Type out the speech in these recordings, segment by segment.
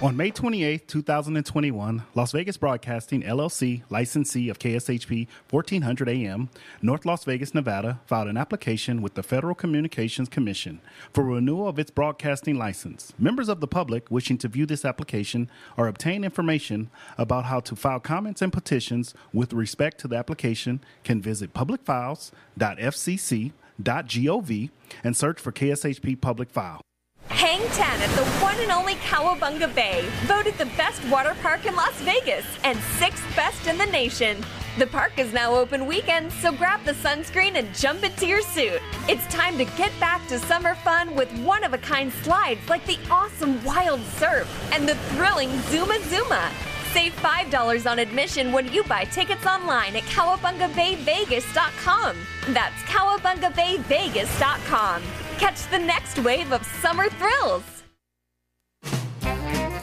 On May 28, 2021, Las Vegas Broadcasting LLC, licensee of KSHP 1400 AM, North Las Vegas, Nevada, filed an application with the Federal Communications Commission for renewal of its broadcasting license. Members of the public wishing to view this application or obtain information about how to file comments and petitions with respect to the application can visit publicfiles.fcc.gov and search for KSHP Public File. Hang 10 at the one and only Cowabunga Bay, voted the best water park in Las Vegas and sixth best in the nation. The park is now open weekends, so grab the sunscreen and jump into your suit. It's time to get back to summer fun with one of a kind slides like the awesome Wild Surf and the thrilling Zuma Zuma. Save $5 on admission when you buy tickets online at cowabungabayvegas.com. That's cowabungabayvegas.com. Catch the next wave of summer thrills.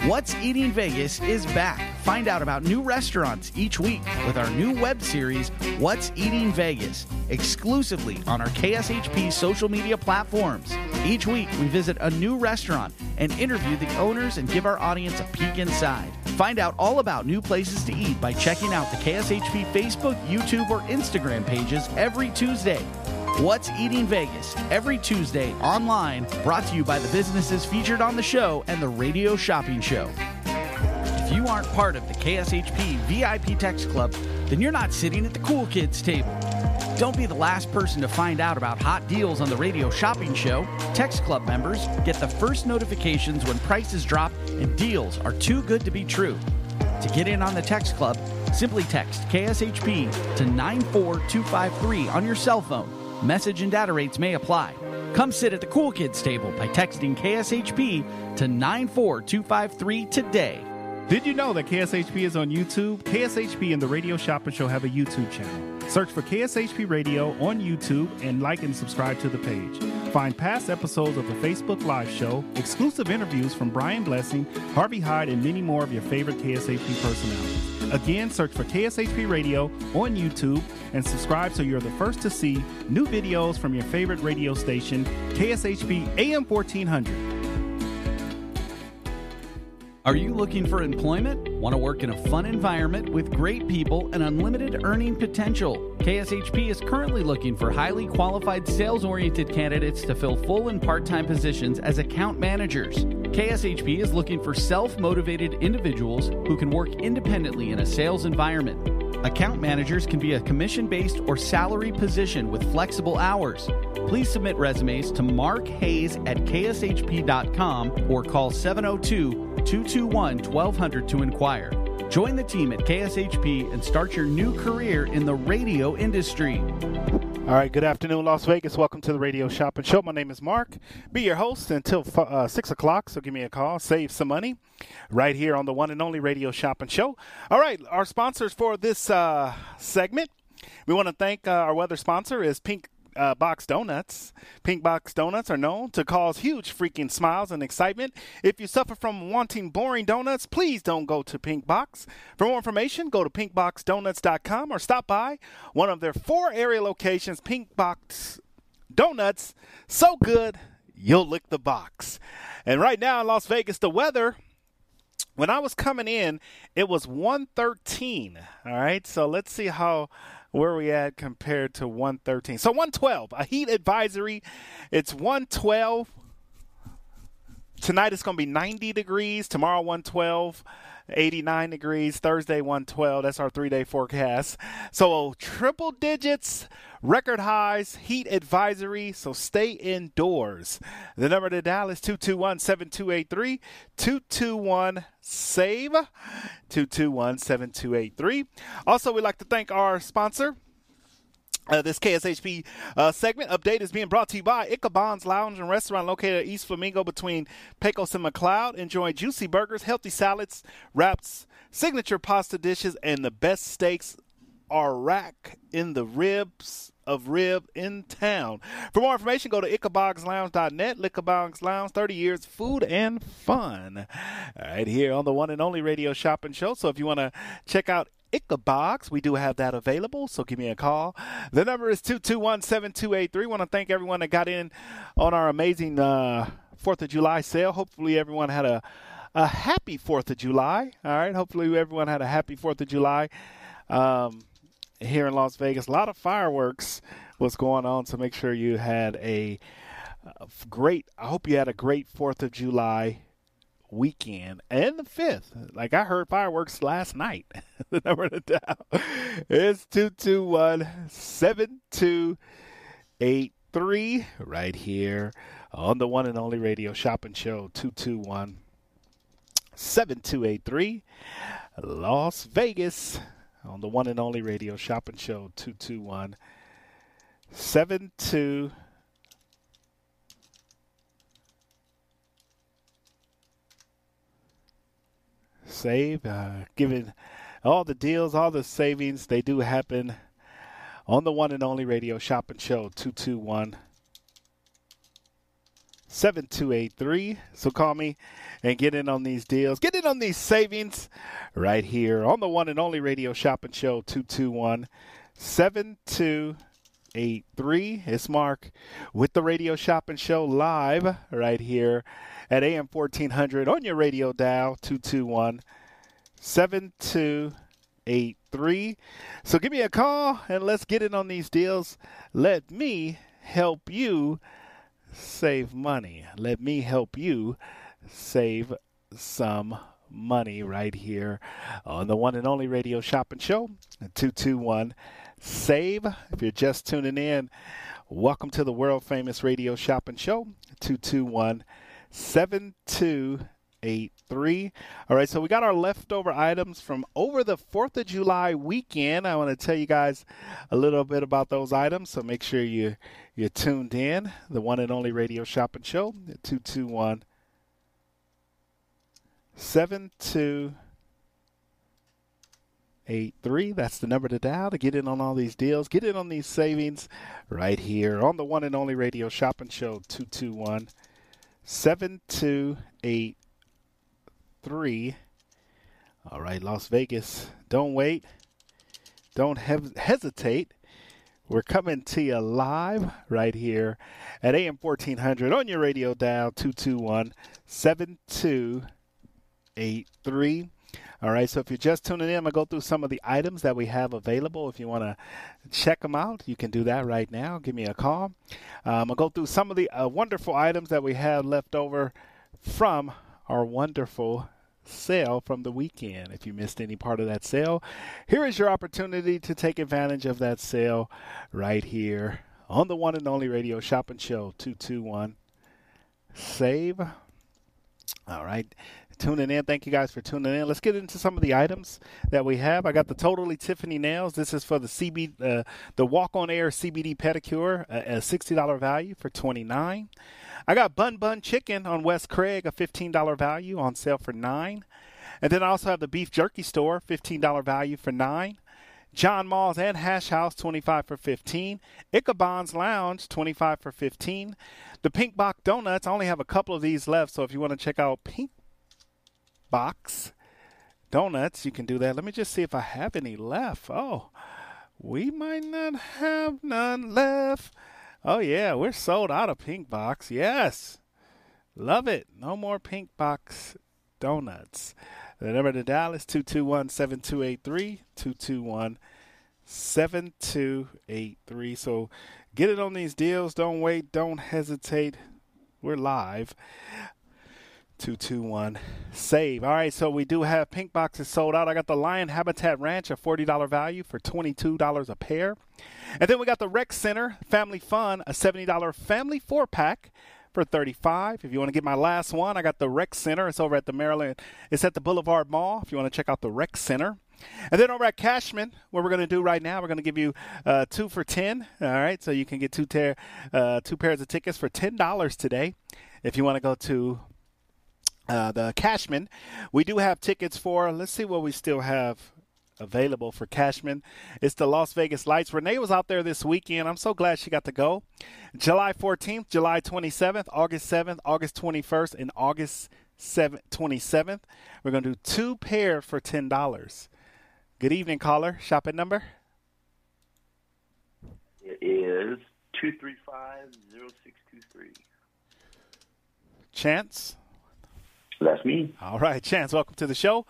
What's Eating Vegas is back. Find out about new restaurants each week with our new web series, What's Eating Vegas, exclusively on our KSHP social media platforms. Each week, we visit a new restaurant and interview the owners and give our audience a peek inside. Find out all about new places to eat by checking out the KSHP Facebook, YouTube, or Instagram pages every Tuesday. What's Eating Vegas every Tuesday online, brought to you by the businesses featured on the show and the Radio Shopping Show. If you aren't part of the KSHP VIP Text Club, then you're not sitting at the cool kids table. Don't be the last person to find out about hot deals on the Radio Shopping Show. Text Club members get the first notifications when prices drop and deals are too good to be true. To get in on the Text Club, simply text KSHP to 94253 on your cell phone. Message and data rates may apply. Come sit at the Cool Kids table by texting KSHP to 94253 today. Did you know that KSHP is on YouTube? KSHP and the Radio Shopping Show have a YouTube channel. Search for KSHP Radio on YouTube and like and subscribe to the page. Find past episodes of the Facebook Live show, exclusive interviews from Brian Blessing, Harvey Hyde, and many more of your favorite KSHP personalities. Again, search for KSHP Radio on YouTube and subscribe so you're the first to see new videos from your favorite radio station, KSHP AM 1400. Are you looking for employment? Want to work in a fun environment with great people and unlimited earning potential? KSHP is currently looking for highly qualified sales oriented candidates to fill full and part time positions as account managers. KSHP is looking for self motivated individuals who can work independently in a sales environment. Account managers can be a commission based or salary position with flexible hours. Please submit resumes to Mark Hayes at kshp.com or call 702 221 1200 to inquire. Join the team at KSHP and start your new career in the radio industry. All right, good afternoon, Las Vegas. Welcome to the Radio Shopping Show. My name is Mark. Be your host until uh, 6 o'clock, so give me a call. Save some money right here on the one and only Radio Shopping Show. All right, our sponsors for this uh, segment. We want to thank uh, our weather sponsor is Pink uh, Box Donuts. Pink Box Donuts are known to cause huge freaking smiles and excitement. If you suffer from wanting boring donuts, please don't go to Pink Box. For more information, go to pinkboxdonuts.com or stop by one of their four area locations. Pink Box Donuts, so good you'll lick the box. And right now in Las Vegas, the weather when I was coming in, it was 113. All right, so let's see how where are we at compared to 113. So 112, a heat advisory. It's 112. Tonight it's going to be 90 degrees. Tomorrow 112. 89 degrees. Thursday 112. That's our three day forecast. So triple digits, record highs, heat advisory. So stay indoors. The number to dial is 221 7283 221 SAVE 221 7283. Also, we'd like to thank our sponsor. Uh, this KSHP uh, segment update is being brought to you by Ichabod's Lounge and Restaurant located at East Flamingo between Pecos and McLeod. Enjoy juicy burgers, healthy salads, wraps, signature pasta dishes, and the best steaks are rack in the ribs of rib in town. For more information, go to ichabod'slounge.net. Ichabod's Lounge, 30 years food and fun. Right here on the one and only radio shopping show. So if you want to check out Ichabod's. We do have that available, so give me a call. The number is 221 7283. want to thank everyone that got in on our amazing uh, 4th of July sale. Hopefully, everyone had a, a happy 4th of July. All right. Hopefully, everyone had a happy 4th of July um, here in Las Vegas. A lot of fireworks was going on, so make sure you had a uh, great, I hope you had a great 4th of July weekend and the fifth. Like I heard fireworks last night. the number to dial is 221 7283 right here on the one and only radio shopping show 221 7283 Las Vegas on the one and only radio shopping show 221 7283 save. Uh, given all the deals, all the savings, they do happen on the one and only radio shopping show 221 7283. So call me and get in on these deals. Get in on these savings right here on the one and only radio shopping show 221 7283. It's Mark with the radio shopping show live right here at AM 1400 on your radio dial 221 7283. So give me a call and let's get in on these deals. Let me help you save money. Let me help you save some money right here on the one and only radio shopping show 221 save if you're just tuning in welcome to the world famous radio shopping show 221 7283. All right, so we got our leftover items from over the 4th of July weekend. I want to tell you guys a little bit about those items, so make sure you you're tuned in. The one and only radio shopping show, 221 7283. That's the number to dial to get in on all these deals, get in on these savings right here on the one and only radio shopping show, 221 7283. All right, Las Vegas. Don't wait. Don't he- hesitate. We're coming to you live right here at AM 1400 on your radio dial 221 7283. All right, so if you're just tuning in, I'm going to go through some of the items that we have available. If you want to check them out, you can do that right now. Give me a call. Um, I'll go through some of the uh, wonderful items that we have left over from our wonderful sale from the weekend. If you missed any part of that sale, here is your opportunity to take advantage of that sale right here on the one and only radio shopping show 221 save. All right tuning in. Thank you guys for tuning in. Let's get into some of the items that we have. I got the Totally Tiffany nails. This is for the CB, uh, the Walk on Air CBD pedicure, a sixty dollar value for twenty nine. I got Bun Bun Chicken on West Craig, a fifteen dollar value on sale for nine. And then I also have the Beef Jerky Store, fifteen dollar value for nine. John Mull's and Hash House, 25 for 15. Ichabod's Lounge, 25 for 15. The Pink Box Donuts, I only have a couple of these left, so if you want to check out Pink box donuts. You can do that. Let me just see if I have any left. Oh, we might not have none left. Oh, yeah, we're sold out of pink box. Yes. Love it. No more pink box donuts. The number to dial is 221 7283. 221 7283. So get it on these deals. Don't wait. Don't hesitate. We're live. 221 save. All right, so we do have pink boxes sold out. I got the Lion Habitat Ranch, a $40 value for $22 a pair. And then we got the Rec Center Family Fun, a $70 family four pack for 35 If you want to get my last one, I got the Rec Center. It's over at the Maryland. It's at the Boulevard Mall. If you want to check out the Rec Center, And then over at Cashman, what we're going to do right now, we're going to give you uh, two for 10. All right. So you can get two, ter- uh, two pairs of tickets for $10 today if you want to go to uh, the Cashman. We do have tickets for, let's see what we still have available for Cashman. It's the Las Vegas Lights. Renee was out there this weekend. I'm so glad she got to go. July 14th, July 27th, August 7th, August 21st, and August 7th, 27th. We're going to do two pairs for $10. Good evening, caller. Shopping number? It is 235 0623. Chance? That's me. All right, Chance, welcome to the show.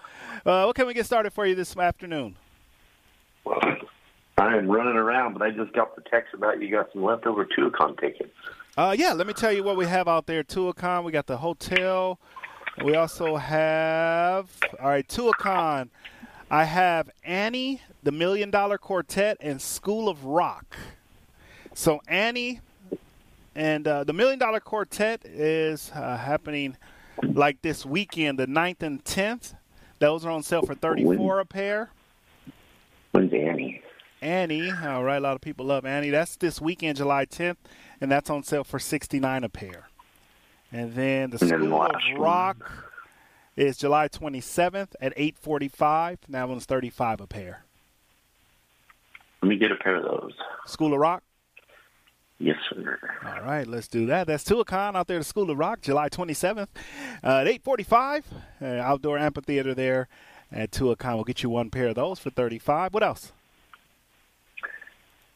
Uh, what can we get started for you this afternoon? Well, I am running around, but I just got the text about you got some leftover Tuacahn tickets. Uh, yeah, let me tell you what we have out there. Tuacahn, we got the hotel. We also have, all right, Tuacahn. I have Annie, the Million Dollar Quartet, and School of Rock. So Annie and uh, the Million Dollar Quartet is uh, happening like this weekend, the 9th and 10th. Those are on sale for 34 a pair. When's Annie? Annie, all right, a lot of people love Annie. That's this weekend, July 10th, and that's on sale for 69 a pair. And then the School of last one. Rock is July 27th at 8:45. and That one's 35 a pair. Let me get a pair of those. School of Rock. Yes, sir. All right, let's do that. That's Tuacahn out there at School of Rock, July 27th uh, at 8:45. Uh, outdoor amphitheater there at Tuacahn. We'll get you one pair of those for 35. What else?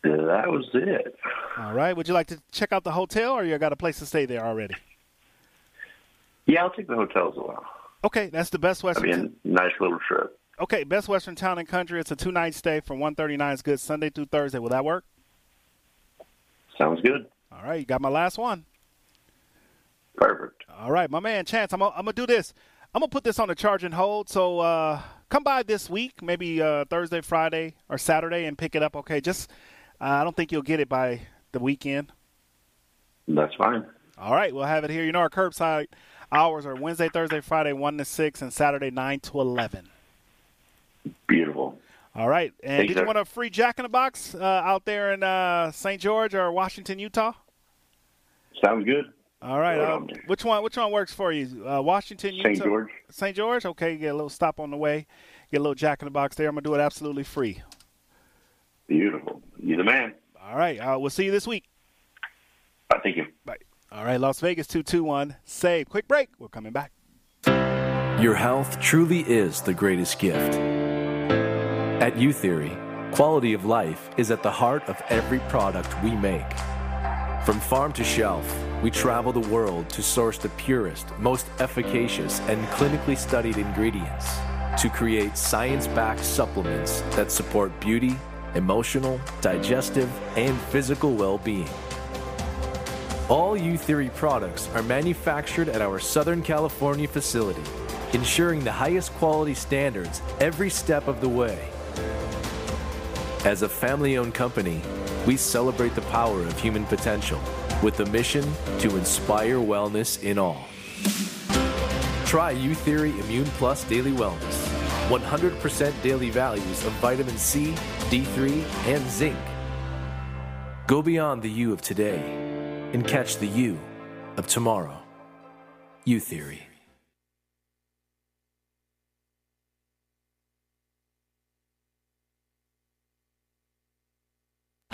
That was it. All right. Would you like to check out the hotel, or you got a place to stay there already? Yeah, I'll take the hotels a while. Okay, that's the best Western. be a nice little trip. Okay, Best Western Town and Country. It's a two night stay from 139 is good Sunday through Thursday. Will that work? Sounds good. All right, you got my last one. Perfect. All right, my man Chance, I'm gonna, I'm gonna do this. I'm gonna put this on the charge and hold. So uh, come by this week, maybe uh, Thursday, Friday, or Saturday, and pick it up. Okay, just uh, I don't think you'll get it by the weekend. That's fine. All right, we'll have it here. You know our curbside hours are Wednesday, Thursday, Friday, one to six, and Saturday nine to eleven. Beautiful. All right, and Thank did you, you sir. want a free Jack in the Box uh, out there in uh, St. George or Washington, Utah? Sounds good. All right, Right uh, on there. which one? Which one works for you? Uh, Washington, Utah, St. George. St. George. Okay, get a little stop on the way. Get a little Jack in the Box there. I'm gonna do it absolutely free. Beautiful. You're the man. All right, uh, we'll see you this week. I thank you. Bye. All right, Las Vegas two two one. Save. Quick break. We're coming back. Your health truly is the greatest gift. At Youtheory, quality of life is at the heart of every product we make. From farm to shelf, we travel the world to source the purest, most efficacious, and clinically studied ingredients to create science backed supplements that support beauty, emotional, digestive, and physical well being. All Youtheory products are manufactured at our Southern California facility, ensuring the highest quality standards every step of the way. As a family owned company, we celebrate the power of human potential with the mission to inspire wellness in all. Try Youtheory Immune Plus Daily Wellness. 100% daily values of vitamin C, D3, and zinc. Go beyond the you of today and catch the you of tomorrow. Youtheory.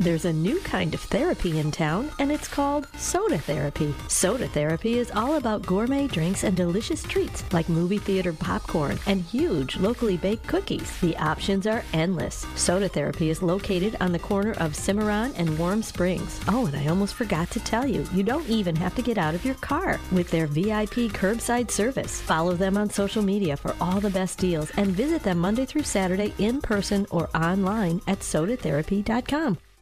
There's a new kind of therapy in town, and it's called soda therapy. Soda therapy is all about gourmet drinks and delicious treats like movie theater popcorn and huge locally baked cookies. The options are endless. Soda therapy is located on the corner of Cimarron and Warm Springs. Oh, and I almost forgot to tell you, you don't even have to get out of your car with their VIP curbside service. Follow them on social media for all the best deals and visit them Monday through Saturday in person or online at sodatherapy.com.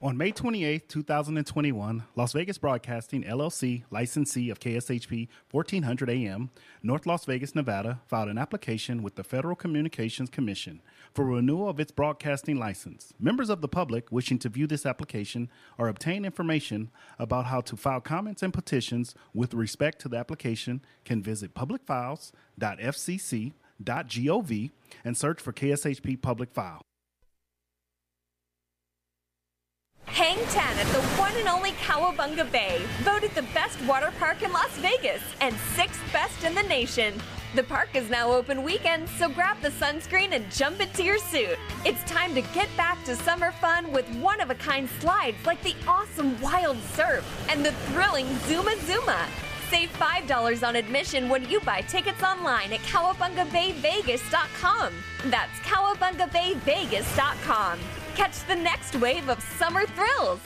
On May 28, 2021, Las Vegas Broadcasting LLC, licensee of KSHP 1400 AM, North Las Vegas, Nevada, filed an application with the Federal Communications Commission for renewal of its broadcasting license. Members of the public wishing to view this application or obtain information about how to file comments and petitions with respect to the application can visit publicfiles.fcc.gov and search for KSHP Public File. Hang 10 at the one and only Cowabunga Bay, voted the best water park in Las Vegas and sixth best in the nation. The park is now open weekends, so grab the sunscreen and jump into your suit. It's time to get back to summer fun with one of a kind slides like the awesome Wild Surf and the thrilling Zuma Zuma. Save $5 on admission when you buy tickets online at cowabungabayvegas.com. That's cowabungabayvegas.com. Catch the next wave of summer thrills.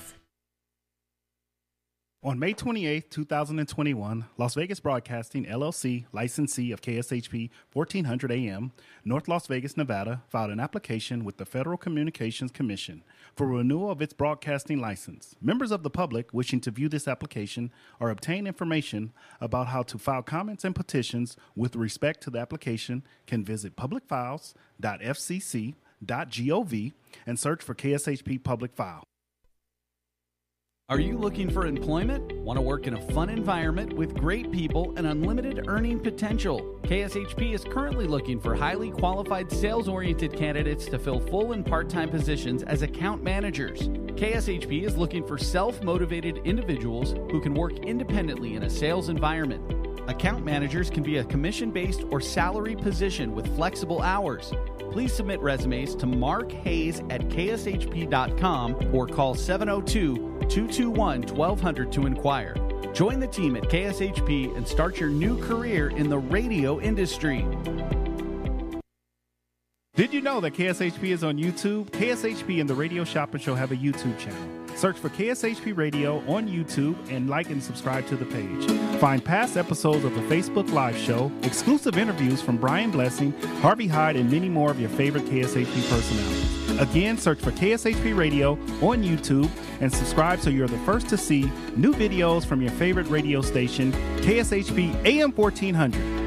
On May 28, 2021, Las Vegas Broadcasting LLC, licensee of KSHP 1400 AM, North Las Vegas, Nevada, filed an application with the Federal Communications Commission for renewal of its broadcasting license. Members of the public wishing to view this application or obtain information about how to file comments and petitions with respect to the application can visit publicfiles.fcc.gov and search for KSHP Public File. Are you looking for employment? Want to work in a fun environment with great people and unlimited earning potential? KSHP is currently looking for highly qualified sales oriented candidates to fill full and part time positions as account managers. KSHP is looking for self motivated individuals who can work independently in a sales environment. Account managers can be a commission based or salary position with flexible hours. Please submit resumes to Mark Hayes at kshp.com or call 702 221 1200 to inquire. Join the team at KSHP and start your new career in the radio industry. Did you know that KSHP is on YouTube? KSHP and the Radio Shopping Show have a YouTube channel. Search for KSHP Radio on YouTube and like and subscribe to the page. Find past episodes of the Facebook Live show, exclusive interviews from Brian Blessing, Harvey Hyde, and many more of your favorite KSHP personalities. Again, search for KSHP Radio on YouTube and subscribe so you're the first to see new videos from your favorite radio station, KSHP AM 1400.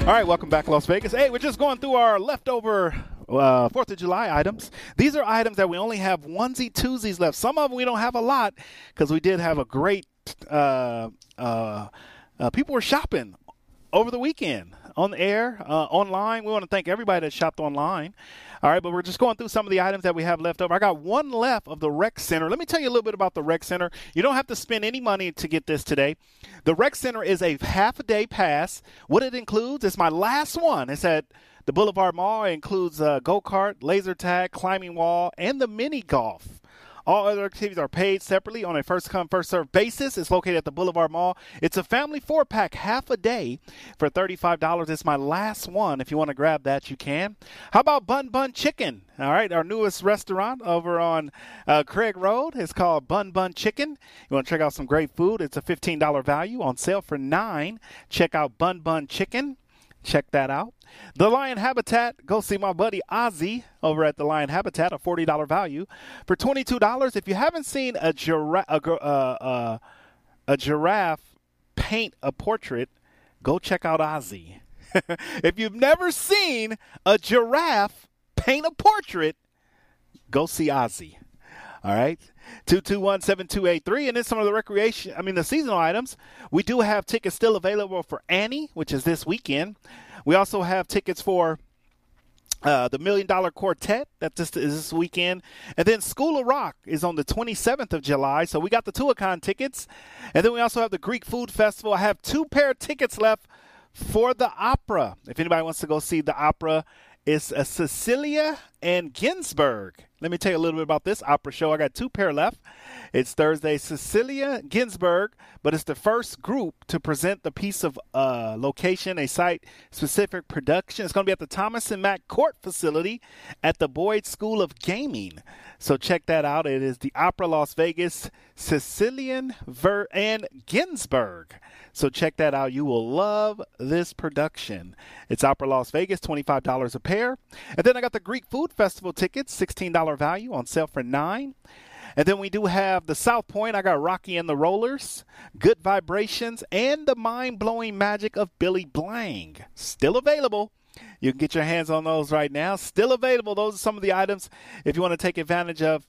All right, welcome back, Las Vegas. Hey, we're just going through our leftover uh, Fourth of July items. These are items that we only have onesie twosies left. Some of them we don't have a lot because we did have a great. Uh, uh, uh, people were shopping over the weekend on the air, uh, online. We want to thank everybody that shopped online. All right, but we're just going through some of the items that we have left over. I got one left of the Rec Center. Let me tell you a little bit about the Rec Center. You don't have to spend any money to get this today. The Rec Center is a half a day pass. What it includes is my last one. It's at the Boulevard Mall. Includes uh, go kart, laser tag, climbing wall, and the mini golf. All other activities are paid separately on a first come, first served basis. It's located at the Boulevard Mall. It's a family four pack, half a day for $35. It's my last one. If you want to grab that, you can. How about Bun Bun Chicken? All right, our newest restaurant over on uh, Craig Road is called Bun Bun Chicken. You want to check out some great food? It's a $15 value on sale for nine. Check out Bun Bun Chicken. Check that out. The Lion Habitat, go see my buddy Ozzy over at the Lion Habitat, a $40 value. For $22, if you haven't seen a, gira- a, uh, uh, a giraffe paint a portrait, go check out Ozzy. if you've never seen a giraffe paint a portrait, go see Ozzy. All right. 221-7283 and then some of the recreation i mean the seasonal items we do have tickets still available for annie which is this weekend we also have tickets for uh, the Million Dollar Quartet that this is this weekend, and then School of Rock is on the 27th of July. So we got the Tuacahn tickets, and then we also have the Greek Food Festival. I have two pair of tickets left for the opera. If anybody wants to go see the opera, it's a Cecilia and Ginsburg. Let me tell you a little bit about this opera show. I got two pair left. It's Thursday, Cecilia Ginsburg, but it's the first group to present the piece of uh, location, a site specific production. It's going to be at the Thomas and Mack Court facility at the Boyd School of Gaming. So check that out. It is the Opera Las Vegas, Cecilian Ver- and Ginsburg. So check that out. You will love this production. It's Opera Las Vegas, $25 a pair. And then I got the Greek Food Festival tickets, $16 value on sale for 9 and then we do have the South Point. I got Rocky and the Rollers, Good Vibrations, and the mind blowing magic of Billy Blang. Still available. You can get your hands on those right now. Still available. Those are some of the items if you want to take advantage of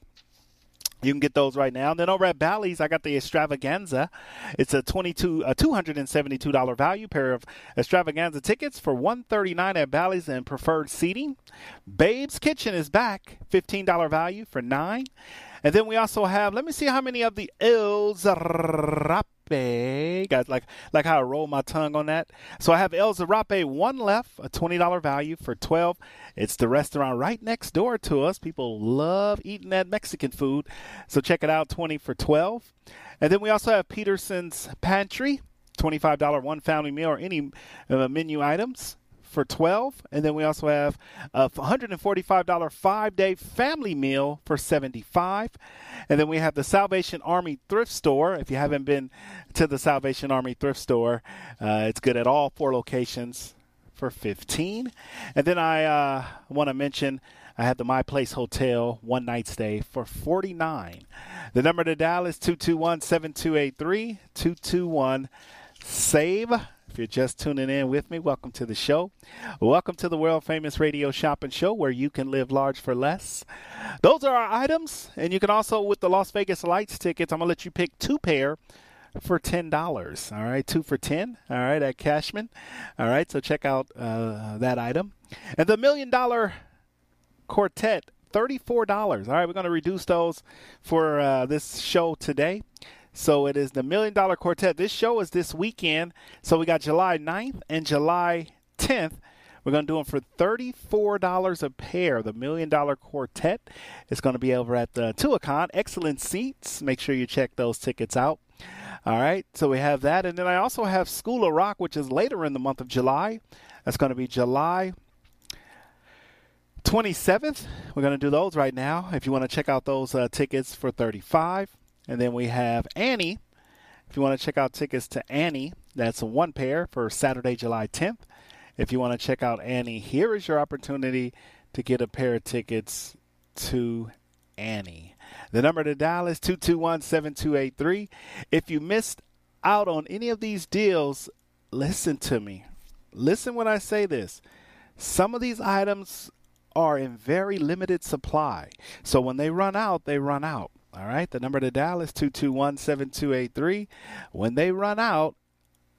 you can get those right now. And then over at Bally's, I got the Extravaganza. It's a twenty-two, a two hundred and seventy-two dollar value pair of Extravaganza tickets for one thirty-nine at Bally's and preferred seating. Babe's Kitchen is back, fifteen dollar value for nine. And then we also have. Let me see how many of the El Zarape guys like like how I roll my tongue on that. So I have El Zarape one left, a twenty dollar value for twelve. It's the restaurant right next door to us. People love eating that Mexican food, so check it out, twenty for twelve. And then we also have Peterson's Pantry, twenty five dollar one family meal or any uh, menu items for 12 and then we also have a $145 five-day family meal for 75 and then we have the salvation army thrift store if you haven't been to the salvation army thrift store uh, it's good at all four locations for 15 and then i uh, want to mention I have the My Place Hotel one night stay for 49. The number to dial is 221 7283 221 SAVE. If you're just tuning in with me, welcome to the show. Welcome to the world famous radio shopping show where you can live large for less. Those are our items, and you can also, with the Las Vegas Lights tickets, I'm going to let you pick two pair for ten dollars. All right, two for ten. All right, at Cashman. All right, so check out uh, that item. And the million dollar quartet, thirty-four dollars. All right, we're going to reduce those for uh, this show today. So it is the Million Dollar Quartet. This show is this weekend. So we got July 9th and July 10th. We're going to do them for $34 a pair. The Million Dollar Quartet is going to be over at the Tuacahn. Excellent seats. Make sure you check those tickets out. All right, so we have that. And then I also have School of Rock, which is later in the month of July. That's going to be July 27th. We're going to do those right now. If you want to check out those uh, tickets for 35 and then we have Annie. If you want to check out tickets to Annie, that's one pair for Saturday, July 10th. If you want to check out Annie, here is your opportunity to get a pair of tickets to Annie. The number to dial is 221 7283. If you missed out on any of these deals, listen to me. Listen when I say this. Some of these items are in very limited supply. So when they run out, they run out. All right. The number to dial is 221 7283. When they run out,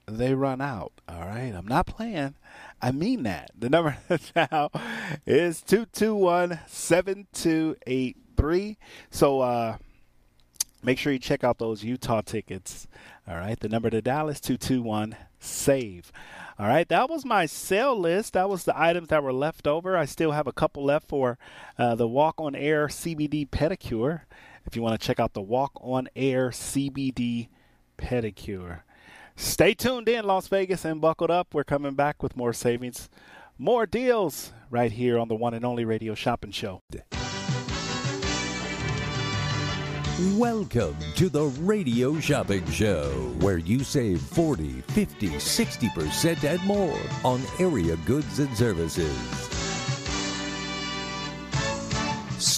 they run out. All right. I'm not playing. I mean that. The number dial is 221 7283. So, uh, make sure you check out those Utah tickets. All right. The number to dial is 221 SAVE. All right. That was my sale list. That was the items that were left over. I still have a couple left for uh, the Walk on Air CBD pedicure. If you want to check out the Walk on Air CBD pedicure. Stay tuned in, Las Vegas, and buckled up. We're coming back with more savings, more deals right here on the one and only Radio Shopping Show. Welcome to the Radio Shopping Show, where you save 40, 50, 60% and more on area goods and services.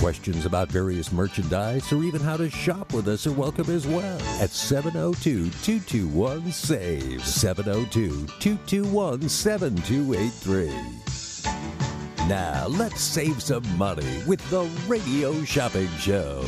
Questions about various merchandise or even how to shop with us are welcome as well at 702 221 SAVE. 702 221 7283. Now, let's save some money with the Radio Shopping Show.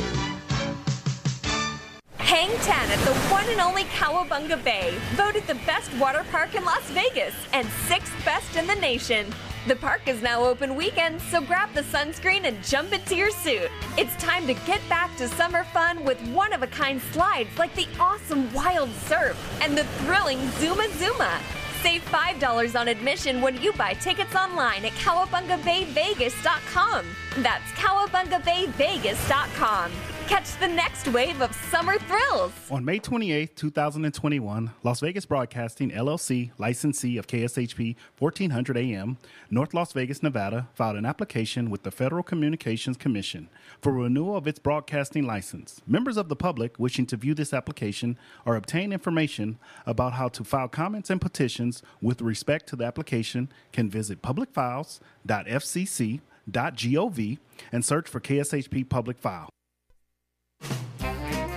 Hang 10 at the one and only Cowabunga Bay, voted the best water park in Las Vegas and sixth best in the nation. The park is now open weekends, so grab the sunscreen and jump into your suit. It's time to get back to summer fun with one of a kind slides like the awesome Wild Surf and the thrilling Zuma Zuma. Save $5 on admission when you buy tickets online at CowabungaBayVegas.com. That's CowabungaBayVegas.com. Catch the next wave of summer thrills. On May 28, 2021, Las Vegas Broadcasting LLC, licensee of KSHP 1400 AM, North Las Vegas, Nevada, filed an application with the Federal Communications Commission for renewal of its broadcasting license. Members of the public wishing to view this application or obtain information about how to file comments and petitions with respect to the application can visit publicfiles.fcc.gov and search for KSHP Public File.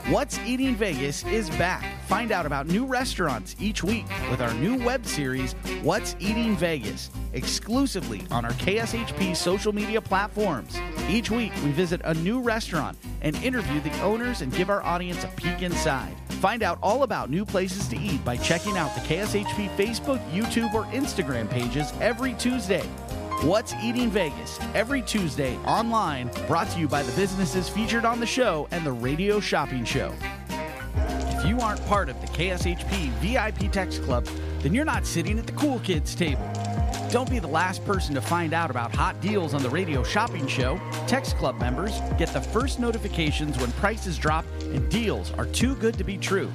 What's Eating Vegas is back. Find out about new restaurants each week with our new web series, What's Eating Vegas, exclusively on our KSHP social media platforms. Each week, we visit a new restaurant and interview the owners and give our audience a peek inside. Find out all about new places to eat by checking out the KSHP Facebook, YouTube, or Instagram pages every Tuesday. What's Eating Vegas every Tuesday online, brought to you by the businesses featured on the show and the Radio Shopping Show. If you aren't part of the KSHP VIP Text Club, then you're not sitting at the cool kids table. Don't be the last person to find out about hot deals on the Radio Shopping Show. Text Club members get the first notifications when prices drop and deals are too good to be true.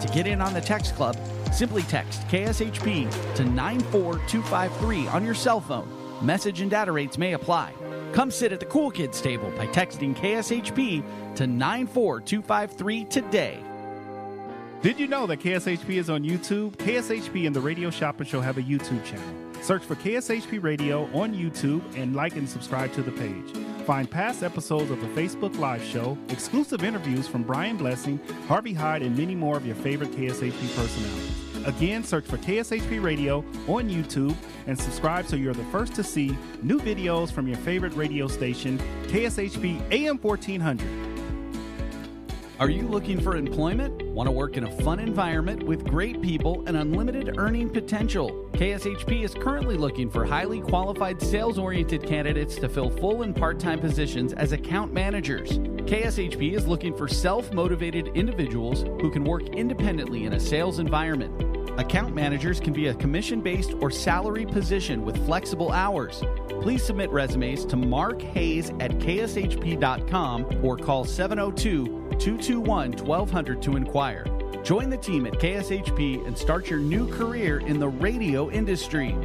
To get in on the Text Club, simply text KSHP to 94253 on your cell phone. Message and data rates may apply. Come sit at the Cool Kids table by texting KSHP to 94253 today. Did you know that KSHP is on YouTube? KSHP and the Radio Shopping Show have a YouTube channel. Search for KSHP Radio on YouTube and like and subscribe to the page. Find past episodes of the Facebook Live show, exclusive interviews from Brian Blessing, Harvey Hyde, and many more of your favorite KSHP personalities. Again, search for KSHP Radio on YouTube and subscribe so you're the first to see new videos from your favorite radio station, KSHP AM 1400. Are you looking for employment? Want to work in a fun environment with great people and unlimited earning potential? KSHP is currently looking for highly qualified sales oriented candidates to fill full and part time positions as account managers. KSHP is looking for self motivated individuals who can work independently in a sales environment. Account managers can be a commission based or salary position with flexible hours. Please submit resumes to Mark Hayes at kshp.com or call 702 221 1200 to inquire. Join the team at KSHP and start your new career in the radio industry.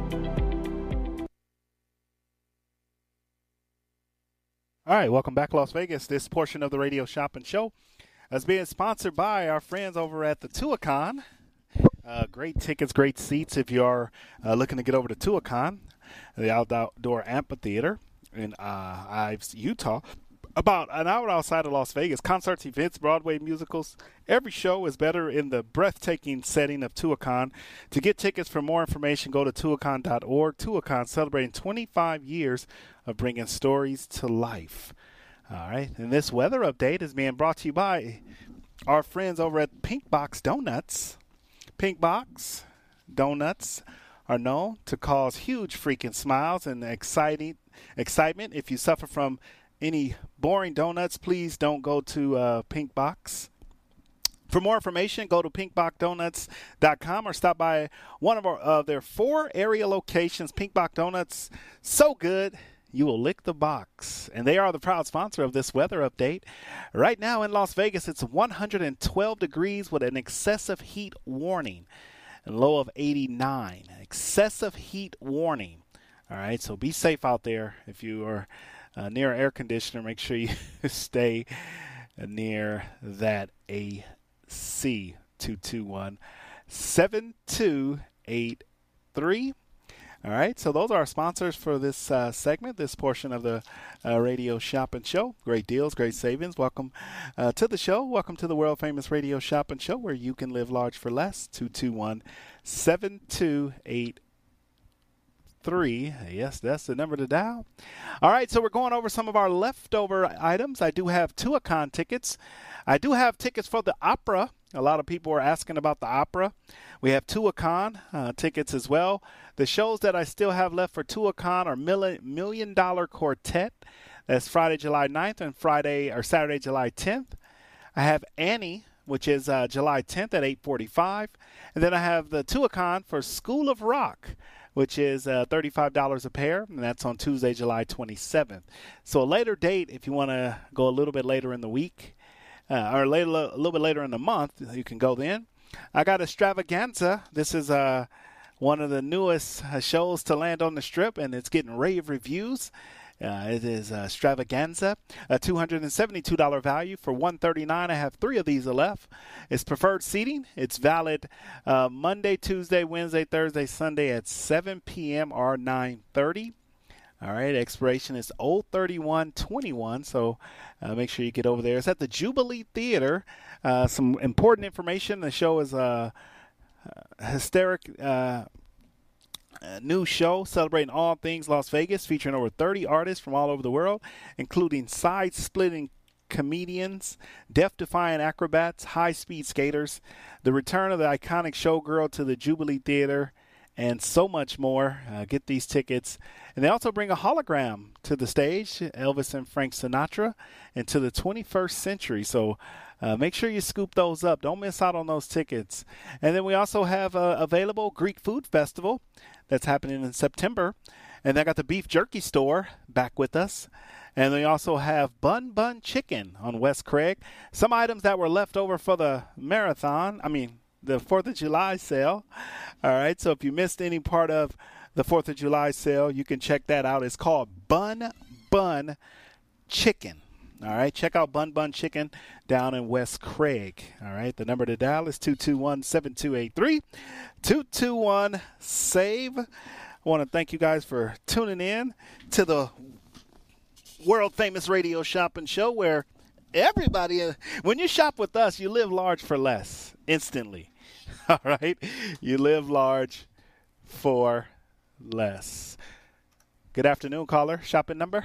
All right, welcome back, Las Vegas. This portion of the Radio Shopping Show is being sponsored by our friends over at the Tuacahn. Uh, great tickets, great seats if you are uh, looking to get over to Tuacahn, the outdoor amphitheater in uh, Ivins, Utah. About an hour outside of Las Vegas, concerts, events, Broadway musicals. Every show is better in the breathtaking setting of Tuacahn. To get tickets for more information, go to tuacahn.org. Tuacahn celebrating 25 years of bringing stories to life. All right, and this weather update is being brought to you by our friends over at Pink Box Donuts. Pink Box Donuts are known to cause huge freaking smiles and exciting excitement. If you suffer from any boring donuts, please don't go to uh, Pink Box. For more information, go to pinkboxdonuts.com or stop by one of our, uh, their four area locations. Pink Box Donuts, so good you will lick the box. And they are the proud sponsor of this weather update. Right now in Las Vegas, it's 112 degrees with an excessive heat warning, low of 89. Excessive heat warning. All right, so be safe out there. If you are uh, near an air conditioner, make sure you stay near that AC 221 7283. All right, so those are our sponsors for this uh, segment, this portion of the uh, radio shopping show. Great deals, great savings. Welcome uh, to the show. Welcome to the world famous radio shopping show where you can live large for less. 221 7283. Yes, that's the number to dial. All right, so we're going over some of our leftover items. I do have Tuacahn tickets. I do have tickets for the opera. A lot of people are asking about the opera. We have Tuacahn uh, tickets as well. The shows that I still have left for Tuacahn are Million Dollar Quartet. That's Friday, July 9th and Friday or Saturday, July 10th. I have Annie, which is uh, July 10th at 8:45, and then I have the Tuacahn for School of Rock, which is uh, $35 a pair, and that's on Tuesday, July 27th. So a later date, if you want to go a little bit later in the week, uh, or later, a little bit later in the month, you can go then. I got Extravaganza. This is uh, one of the newest uh, shows to land on the strip, and it's getting rave reviews. Uh, it is uh, Extravaganza, a $272 value for 139 I have three of these left. It's preferred seating. It's valid uh, Monday, Tuesday, Wednesday, Thursday, Sunday at 7 p.m. or 9:30. All right, expiration is 03121, so uh, make sure you get over there. It's at the Jubilee Theater. Uh, some important information. The show is a uh, hysteric new show celebrating all things Las Vegas, featuring over 30 artists from all over the world, including side splitting comedians, death defying acrobats, high speed skaters, the return of the iconic showgirl to the Jubilee Theater and so much more. Uh, get these tickets. And they also bring a hologram to the stage, Elvis and Frank Sinatra, into the 21st century. So uh, make sure you scoop those up. Don't miss out on those tickets. And then we also have uh, available Greek Food Festival that's happening in September. And I got the Beef Jerky Store back with us. And we also have Bun Bun Chicken on West Craig. Some items that were left over for the marathon. I mean, the Fourth of July sale. All right, so if you missed any part of the Fourth of July sale, you can check that out. It's called Bun Bun Chicken. All right, check out Bun Bun Chicken down in West Craig. All right, the number to dial is 221 7283 221 SAVE. I want to thank you guys for tuning in to the world famous radio shopping show where everybody, when you shop with us, you live large for less instantly. All right? You live large for less. Good afternoon, caller. Shopping number?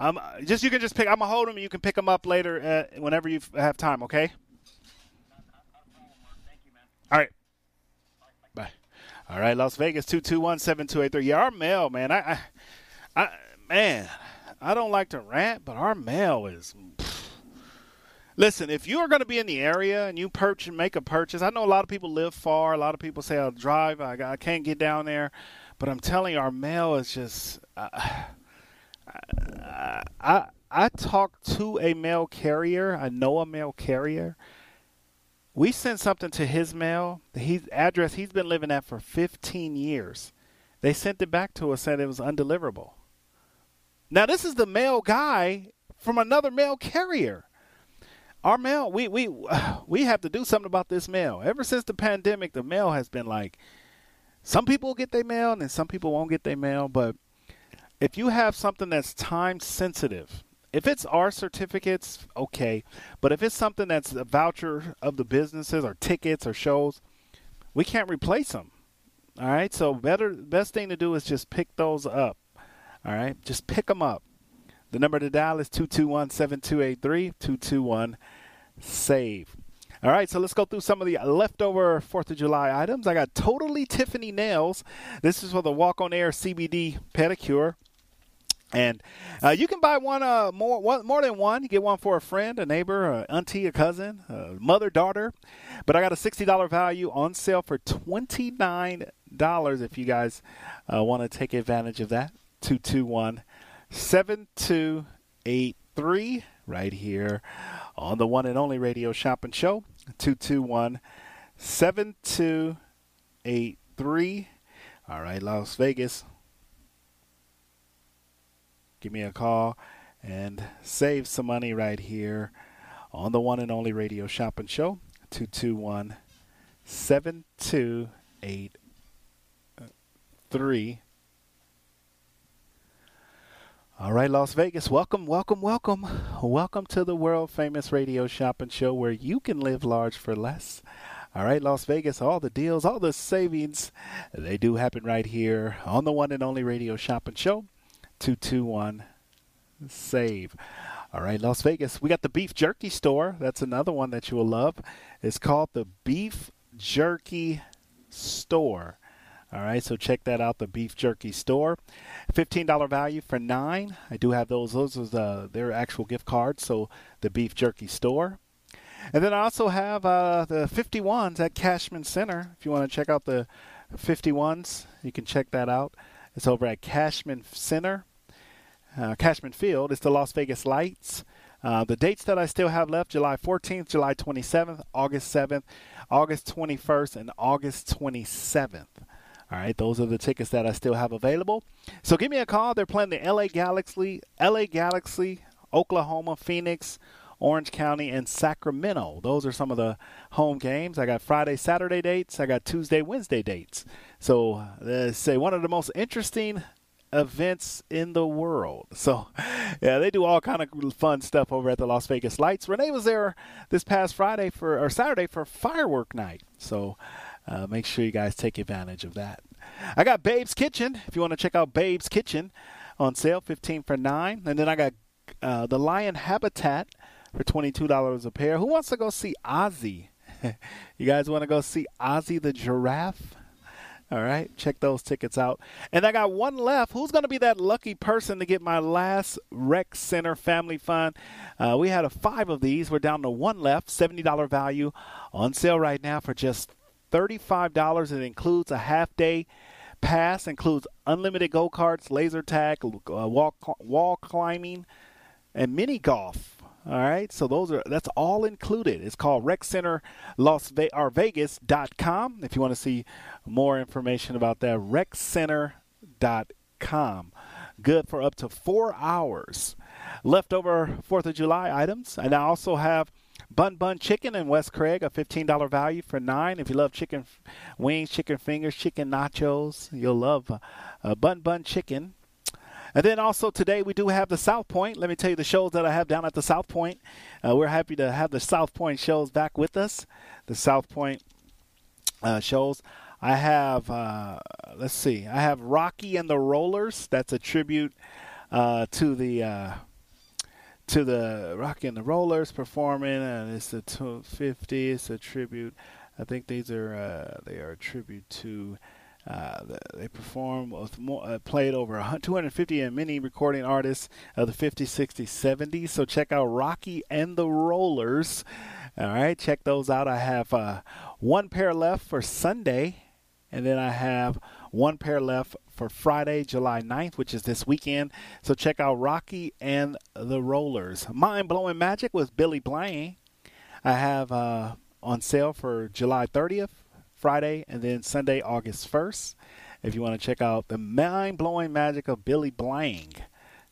I'm just you can just pick. I'm gonna hold them. You can pick them up later uh, whenever you have time. Okay. All right. Bye. All right, Las Vegas two two one seven two eight three. Yeah, our mail, man. I, I, I, man, I don't like to rant, but our mail is. Listen, if you are going to be in the area and you purchase, make a purchase, I know a lot of people live far. A lot of people say I'll drive. I, I can't get down there, but I'm telling you, our mail is just. Uh, I, I talked to a mail carrier. I know a mail carrier. We sent something to his mail, his address he's been living at for 15 years. They sent it back to us, said it was undeliverable. Now this is the mail guy from another mail carrier. Our mail, we we we have to do something about this mail. Ever since the pandemic, the mail has been like some people get their mail and some people won't get their mail, but if you have something that's time sensitive, if it's our certificates, okay. But if it's something that's a voucher of the businesses or tickets or shows, we can't replace them. All right. So better, best thing to do is just pick those up. All right. Just pick them up. The number to dial is 221 7283 221 SAVE. All right, so let's go through some of the leftover 4th of July items. I got Totally Tiffany Nails. This is for the Walk on Air CBD pedicure. And uh, you can buy one, uh, more, one, more than one. You get one for a friend, a neighbor, a auntie, a cousin, a mother, daughter. But I got a $60 value on sale for $29 if you guys uh, want to take advantage of that. 221 7283 right here on the one and only radio shopping show. 221 7283. All right, Las Vegas give me a call and save some money right here on the one and only radio shopping show 221 7283 all right, Las Vegas, welcome, welcome, welcome. Welcome to the world famous radio shopping show where you can live large for less. All right, Las Vegas, all the deals, all the savings, they do happen right here on the one and only radio shopping show. 221 save. All right, Las Vegas, we got the beef jerky store. That's another one that you will love. It's called the Beef Jerky Store. All right, so check that out, the Beef Jerky Store. $15 value for nine. I do have those. Those are the, their actual gift cards, so the Beef Jerky Store. And then I also have uh, the 51s at Cashman Center. If you want to check out the 51s, you can check that out. It's over at Cashman Center uh, Cashman Field. It's the Las Vegas Lights. Uh, the dates that I still have left July 14th, July 27th, August 7th, August 21st, and August 27th. All right, those are the tickets that I still have available. So give me a call. They're playing the LA Galaxy, LA Galaxy, Oklahoma, Phoenix, Orange County, and Sacramento. Those are some of the home games. I got Friday, Saturday dates. I got Tuesday, Wednesday dates. So, uh, say one of the most interesting events in the world. So, yeah, they do all kind of fun stuff over at the Las Vegas Lights. Renee was there this past Friday for or Saturday for firework night. So, uh, make sure you guys take advantage of that. I got Babe's Kitchen. If you want to check out Babe's Kitchen on sale, fifteen for nine. And then I got uh, the Lion Habitat for twenty two dollars a pair. Who wants to go see Ozzy? you guys want to go see Ozzy the giraffe? All right, check those tickets out. And I got one left. Who's going to be that lucky person to get my last Rec Center Family Fun? Uh, we had a five of these. We're down to one left. $70 value on sale right now for just $35. It includes a half day pass, includes unlimited go karts, laser tag, uh, wall, wall climbing, and mini golf. All right, so those are that's all included. It's called Rec Center Las Ve- or Vegas.com. If you want to see more information about that, RecCenter.com. Good for up to four hours. Leftover Fourth of July items, and I also have Bun Bun Chicken in West Craig, a $15 value for nine. If you love chicken wings, chicken fingers, chicken nachos, you'll love uh, Bun Bun Chicken. And then also today we do have the South Point. Let me tell you the shows that I have down at the South Point. Uh, we're happy to have the South Point shows back with us. The South Point uh, shows. I have, uh, let's see, I have Rocky and the Rollers. That's a tribute uh, to the uh, to the Rocky and the Rollers performing, and it's the 250. It's a tribute. I think these are uh, they are a tribute to. Uh, they performed with more, uh, played over 250 and many recording artists of the 50s, 60s, 70s. So check out Rocky and the Rollers. All right, check those out. I have uh, one pair left for Sunday, and then I have one pair left for Friday, July 9th, which is this weekend. So check out Rocky and the Rollers. Mind Blowing Magic with Billy Blank. I have uh, on sale for July 30th, Friday, and then Sunday, August 1st. If you want to check out the mind blowing magic of Billy Blank,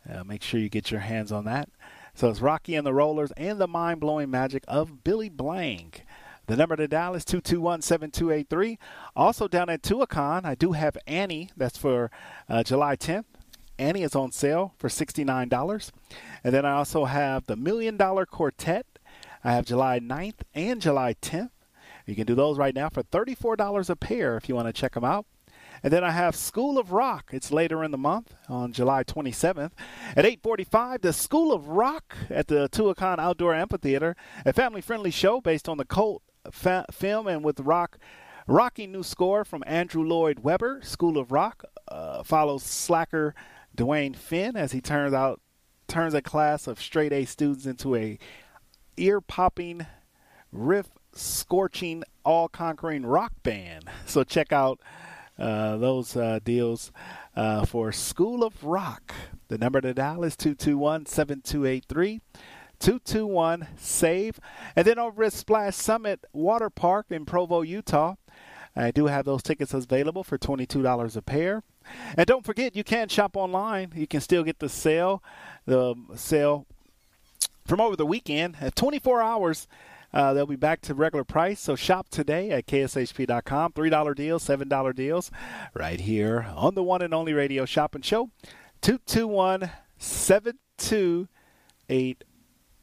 uh, make sure you get your hands on that. So it's Rocky and the Rollers and the mind blowing magic of Billy Blank. The number to dial is 221 7283. Also down at Tuacahn, I do have Annie. That's for uh, July 10th. Annie is on sale for $69. And then I also have the Million Dollar Quartet. I have July 9th and July 10th. You can do those right now for $34 a pair if you want to check them out. And then I have School of Rock. It's later in the month on July 27th at 8:45. The School of Rock at the Tuacahn Outdoor Amphitheater, a family-friendly show based on the cult fa- film and with rock. Rocky new score from Andrew Lloyd Webber. School of Rock uh, follows slacker Dwayne Finn as he turns out turns a class of straight A students into a ear popping, riff scorching, all conquering rock band. So check out uh, those uh, deals uh, for School of Rock. The number to dial is 221 7283. 221 SAVE. And then over at Splash Summit Water Park in Provo, Utah, I do have those tickets available for $22 a pair. And don't forget, you can shop online. You can still get the sale, the sale from over the weekend at 24 hours. Uh, they'll be back to regular price. So shop today at kshp.com. $3 deals, $7 deals, right here on the one and only radio shopping show. 221 7288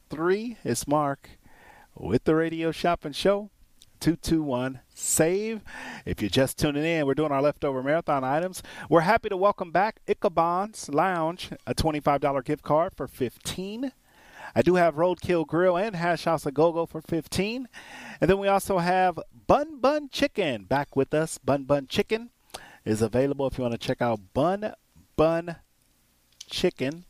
three. It's Mark with the Radio Shopping Show. 221 SAVE. If you're just tuning in, we're doing our leftover marathon items. We're happy to welcome back Ichabod's Lounge, a $25 gift card for 15 I do have Roadkill Grill and Hash House a Go-Go for 15 And then we also have Bun Bun Chicken back with us. Bun Bun Chicken is available if you want to check out Bun Bun Chicken.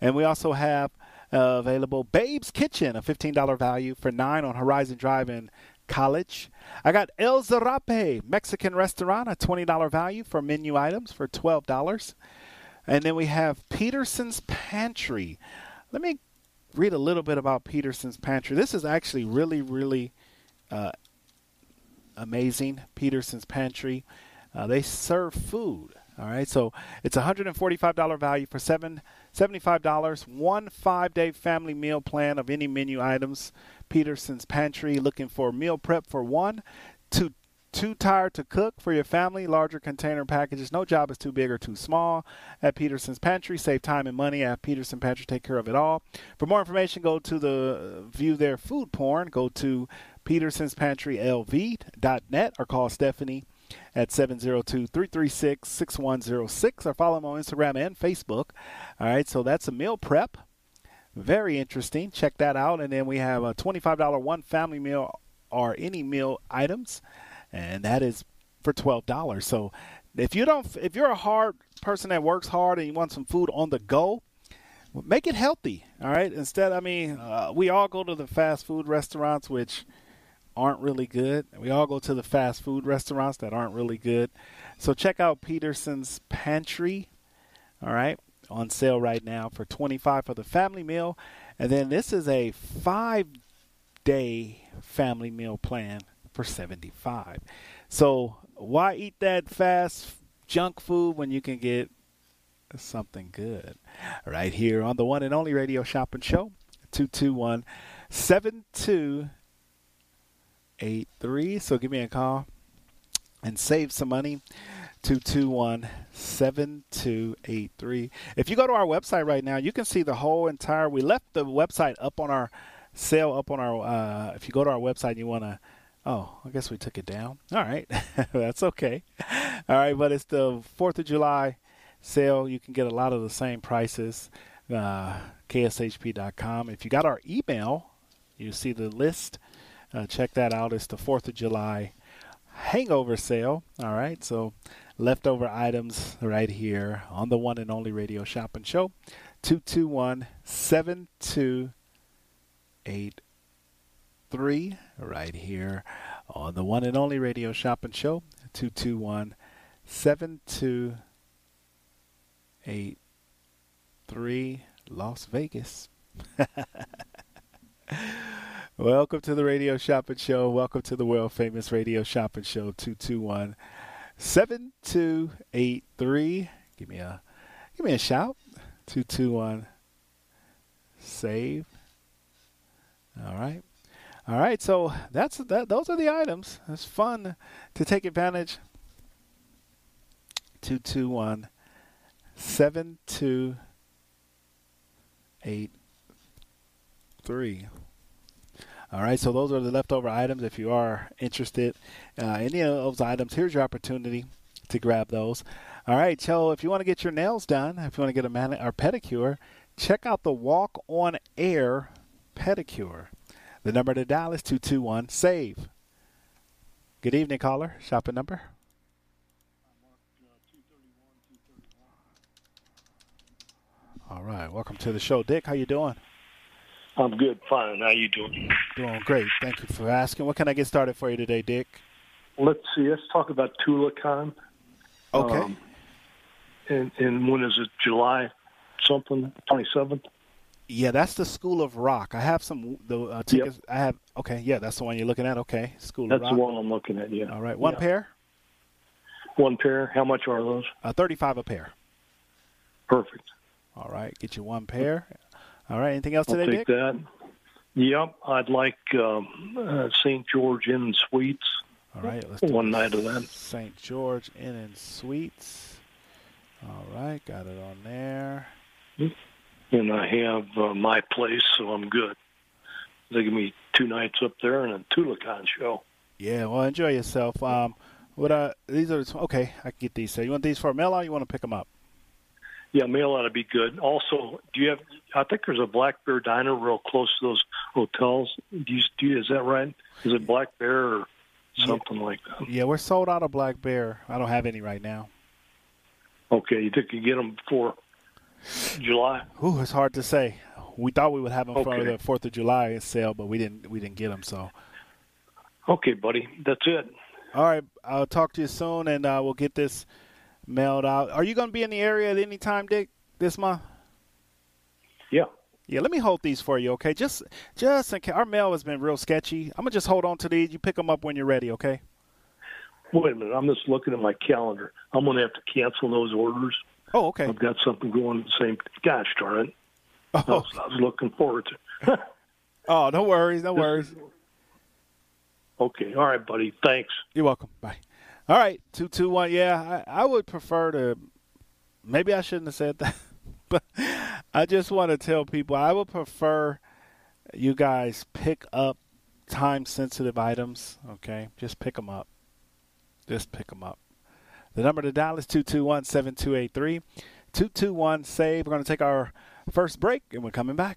And we also have uh, available. Babe's Kitchen, a $15 value for nine on Horizon Drive in College. I got El Zarape Mexican restaurant, a $20 value for menu items for $12. And then we have Peterson's Pantry. Let me read a little bit about Peterson's Pantry. This is actually really, really uh, amazing. Peterson's Pantry. Uh, they serve food. All right, so it's a $145 value for seven $75, one five day family meal plan of any menu items. Peterson's Pantry, looking for meal prep for one, two, too tired to cook for your family, larger container packages. No job is too big or too small. At Peterson's Pantry, save time and money. At Peterson Pantry, take care of it all. For more information, go to the uh, view their food porn. Go to petersonspantry.lv.net or call Stephanie at 702-336-6106 or follow them on Instagram and Facebook. All right, so that's a meal prep. Very interesting. Check that out. And then we have a $25 one family meal or any meal items, and that is for $12. So if you don't if you're a hard person that works hard and you want some food on the go, make it healthy. All right. Instead, I mean, uh, we all go to the fast food restaurants, which aren't really good. We all go to the fast food restaurants that aren't really good. So check out Peterson's Pantry. All right, on sale right now for 25 for the family meal. And then this is a 5-day family meal plan for 75. So why eat that fast junk food when you can get something good right here on the one and only radio shopping show 221 72 883. So give me a call and save some money. 221 7283. If you go to our website right now, you can see the whole entire. We left the website up on our sale, up on our. Uh, if you go to our website and you want to Oh, I guess we took it down. All right. That's okay. All right, but it's the 4th of July sale. You can get a lot of the same prices. Uh, KSHP.com. If you got our email, you see the list. Uh, check that out. It's the 4th of July hangover sale. All right. So leftover items right here on the one and only radio shopping show. 221 7283 right here on the one and only radio shopping show. 221 7283 Las Vegas. Welcome to the Radio Shopping Show. Welcome to the world famous Radio Shopping Show 221 7283. Give me a give me a shout. 221 save. All right. All right, so that's that those are the items. It's fun to take advantage. 221 7283. All right, so those are the leftover items. If you are interested uh, any of those items, here's your opportunity to grab those. All right, so if you want to get your nails done, if you want to get a man or pedicure, check out the Walk on Air pedicure. The number to dial is 221 SAVE. Good evening, caller. Shopping number? All right, welcome to the show, Dick. How you doing? I'm good, fine. How you doing? Doing great. Thank you for asking. What can I get started for you today, Dick? Let's see. Let's talk about Tuacahn. Okay. Um, and, and when is it? July something? Twenty seventh. Yeah, that's the School of Rock. I have some the uh, tickets. Yep. I have. Okay, yeah, that's the one you're looking at. Okay, School that's of Rock. That's the one I'm looking at. Yeah. All right, one yeah. pair. One pair. How much are those? Uh, Thirty-five a pair. Perfect. All right, get you one pair. All right. Anything else I'll today, take Dick? that. Yep. I'd like um, uh, St. George Inn and Suites. All right. Let's one night of that. St. George Inn and Suites. All right. Got it on there. And I have uh, my place, so I'm good. They give me two nights up there and a Tuacahn show. Yeah. Well, enjoy yourself. Um, what uh, these are okay. I can get these. So you want these for a mail out? you want to pick them up? Yeah, mail ought to be good. Also, do you have? I think there's a Black Bear Diner real close to those hotels. Do you, do you, is that right? Is it Black Bear or something yeah. like that? Yeah, we're sold out of Black Bear. I don't have any right now. Okay, you think you get them before July? Ooh, it's hard to say. We thought we would have them okay. for the Fourth of July sale, but we didn't. We didn't get them. So. Okay, buddy. That's it. All right. I'll talk to you soon, and uh, we'll get this mailed out. Are you going to be in the area at any time, Dick, this month? Yeah. Yeah, let me hold these for you, okay? Just, just in case. Our mail has been real sketchy. I'm gonna just hold on to these. You pick them up when you're ready, okay? Wait a minute. I'm just looking at my calendar. I'm gonna have to cancel those orders. Oh, okay. I've got something going the same. Gosh darn it! Oh, I, was, I was looking forward to. oh, no worries, no worries. Okay, all right, buddy. Thanks. You're welcome. Bye. All right, two two one. Yeah, I, I would prefer to. Maybe I shouldn't have said that, but I just want to tell people I would prefer you guys pick up time sensitive items. Okay, just pick them up. Just pick them up. The number to dial is 221 7283. 221 SAVE. We're going to take our first break and we're coming back.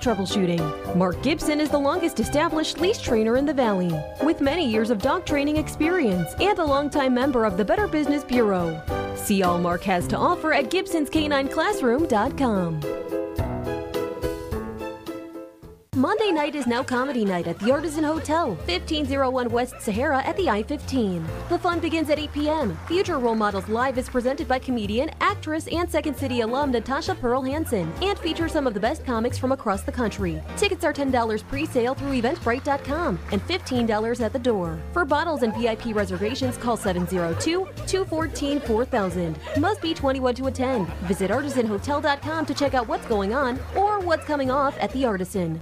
troubleshooting. Mark Gibson is the longest established leash trainer in the Valley, with many years of dog training experience and a longtime member of the Better Business Bureau. See all Mark has to offer at Gibson'sCanineClassroom.com. Monday night is now comedy night at the Artisan Hotel, 1501 West Sahara at the I 15. The fun begins at 8 p.m. Future Role Models Live is presented by comedian, actress, and Second City alum Natasha Pearl Hansen and features some of the best comics from across the country. Tickets are $10 pre sale through Eventbrite.com and $15 at the door. For bottles and VIP reservations, call 702 214 4000. Must be 21 to attend. Visit artisanhotel.com to check out what's going on or what's coming off at the Artisan.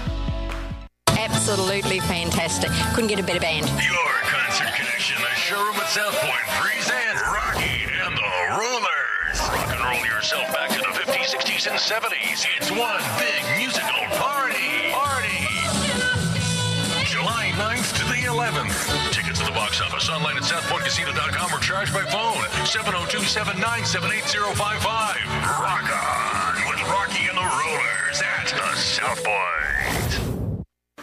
Absolutely fantastic. Couldn't get a better band. Your concert connection, the showroom at South Point presents Rocky and the Rollers. Rock and roll yourself back to the 50s, 60s, and 70s. It's one big musical party. Party. July 9th to the 11th. Tickets at the box office online at southpointcasino.com or charged by phone 702-797-8055. Rock on with Rocky and the Rollers at the South Point.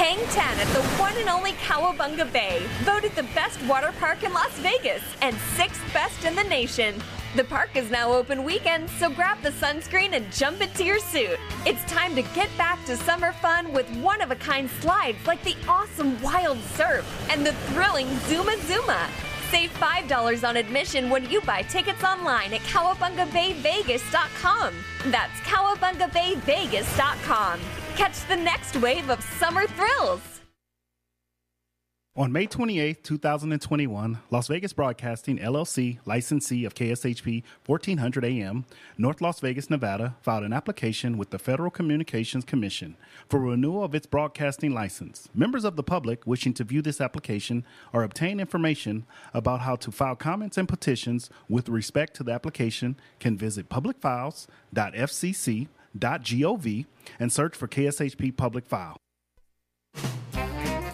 Hang 10 at the one and only Cowabunga Bay, voted the best water park in Las Vegas and sixth best in the nation. The park is now open weekends, so grab the sunscreen and jump into your suit. It's time to get back to summer fun with one of a kind slides like the awesome Wild Surf and the thrilling Zuma Zuma. Save $5 on admission when you buy tickets online at cowabungabayvegas.com. That's cowabungabayvegas.com. Catch the next wave of summer thrills. On May 28, 2021, Las Vegas Broadcasting LLC, licensee of KSHP 1400 AM, North Las Vegas, Nevada, filed an application with the Federal Communications Commission for renewal of its broadcasting license. Members of the public wishing to view this application or obtain information about how to file comments and petitions with respect to the application can visit publicfiles.fcc.gov and search for KSHP Public File.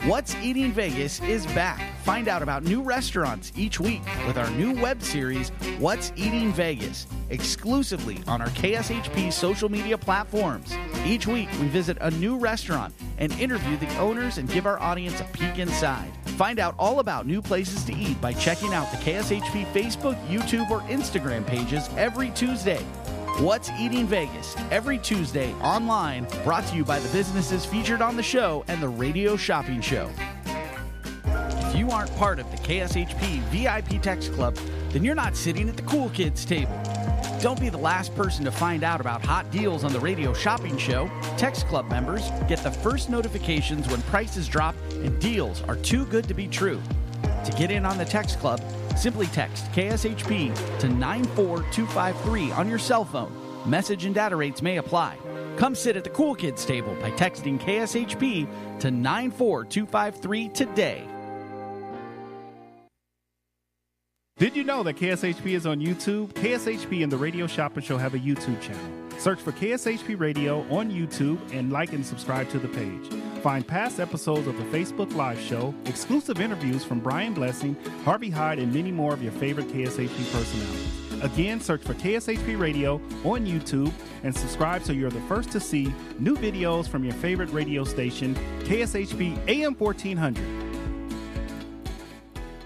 What's Eating Vegas is back. Find out about new restaurants each week with our new web series, What's Eating Vegas, exclusively on our KSHP social media platforms. Each week, we visit a new restaurant and interview the owners and give our audience a peek inside. Find out all about new places to eat by checking out the KSHP Facebook, YouTube, or Instagram pages every Tuesday. What's Eating Vegas every Tuesday online, brought to you by the businesses featured on the show and the Radio Shopping Show. If you aren't part of the KSHP VIP Text Club, then you're not sitting at the cool kids table. Don't be the last person to find out about hot deals on the radio shopping show. Text Club members get the first notifications when prices drop and deals are too good to be true. To get in on the Text Club, simply text KSHP to 94253 on your cell phone. Message and data rates may apply. Come sit at the cool kids table by texting KSHP to 94253 today. Did you know that KSHP is on YouTube? KSHP and the Radio Shopping Show have a YouTube channel. Search for KSHP Radio on YouTube and like and subscribe to the page. Find past episodes of the Facebook Live show, exclusive interviews from Brian Blessing, Harvey Hyde, and many more of your favorite KSHP personalities. Again, search for KSHP Radio on YouTube and subscribe so you're the first to see new videos from your favorite radio station, KSHP AM 1400.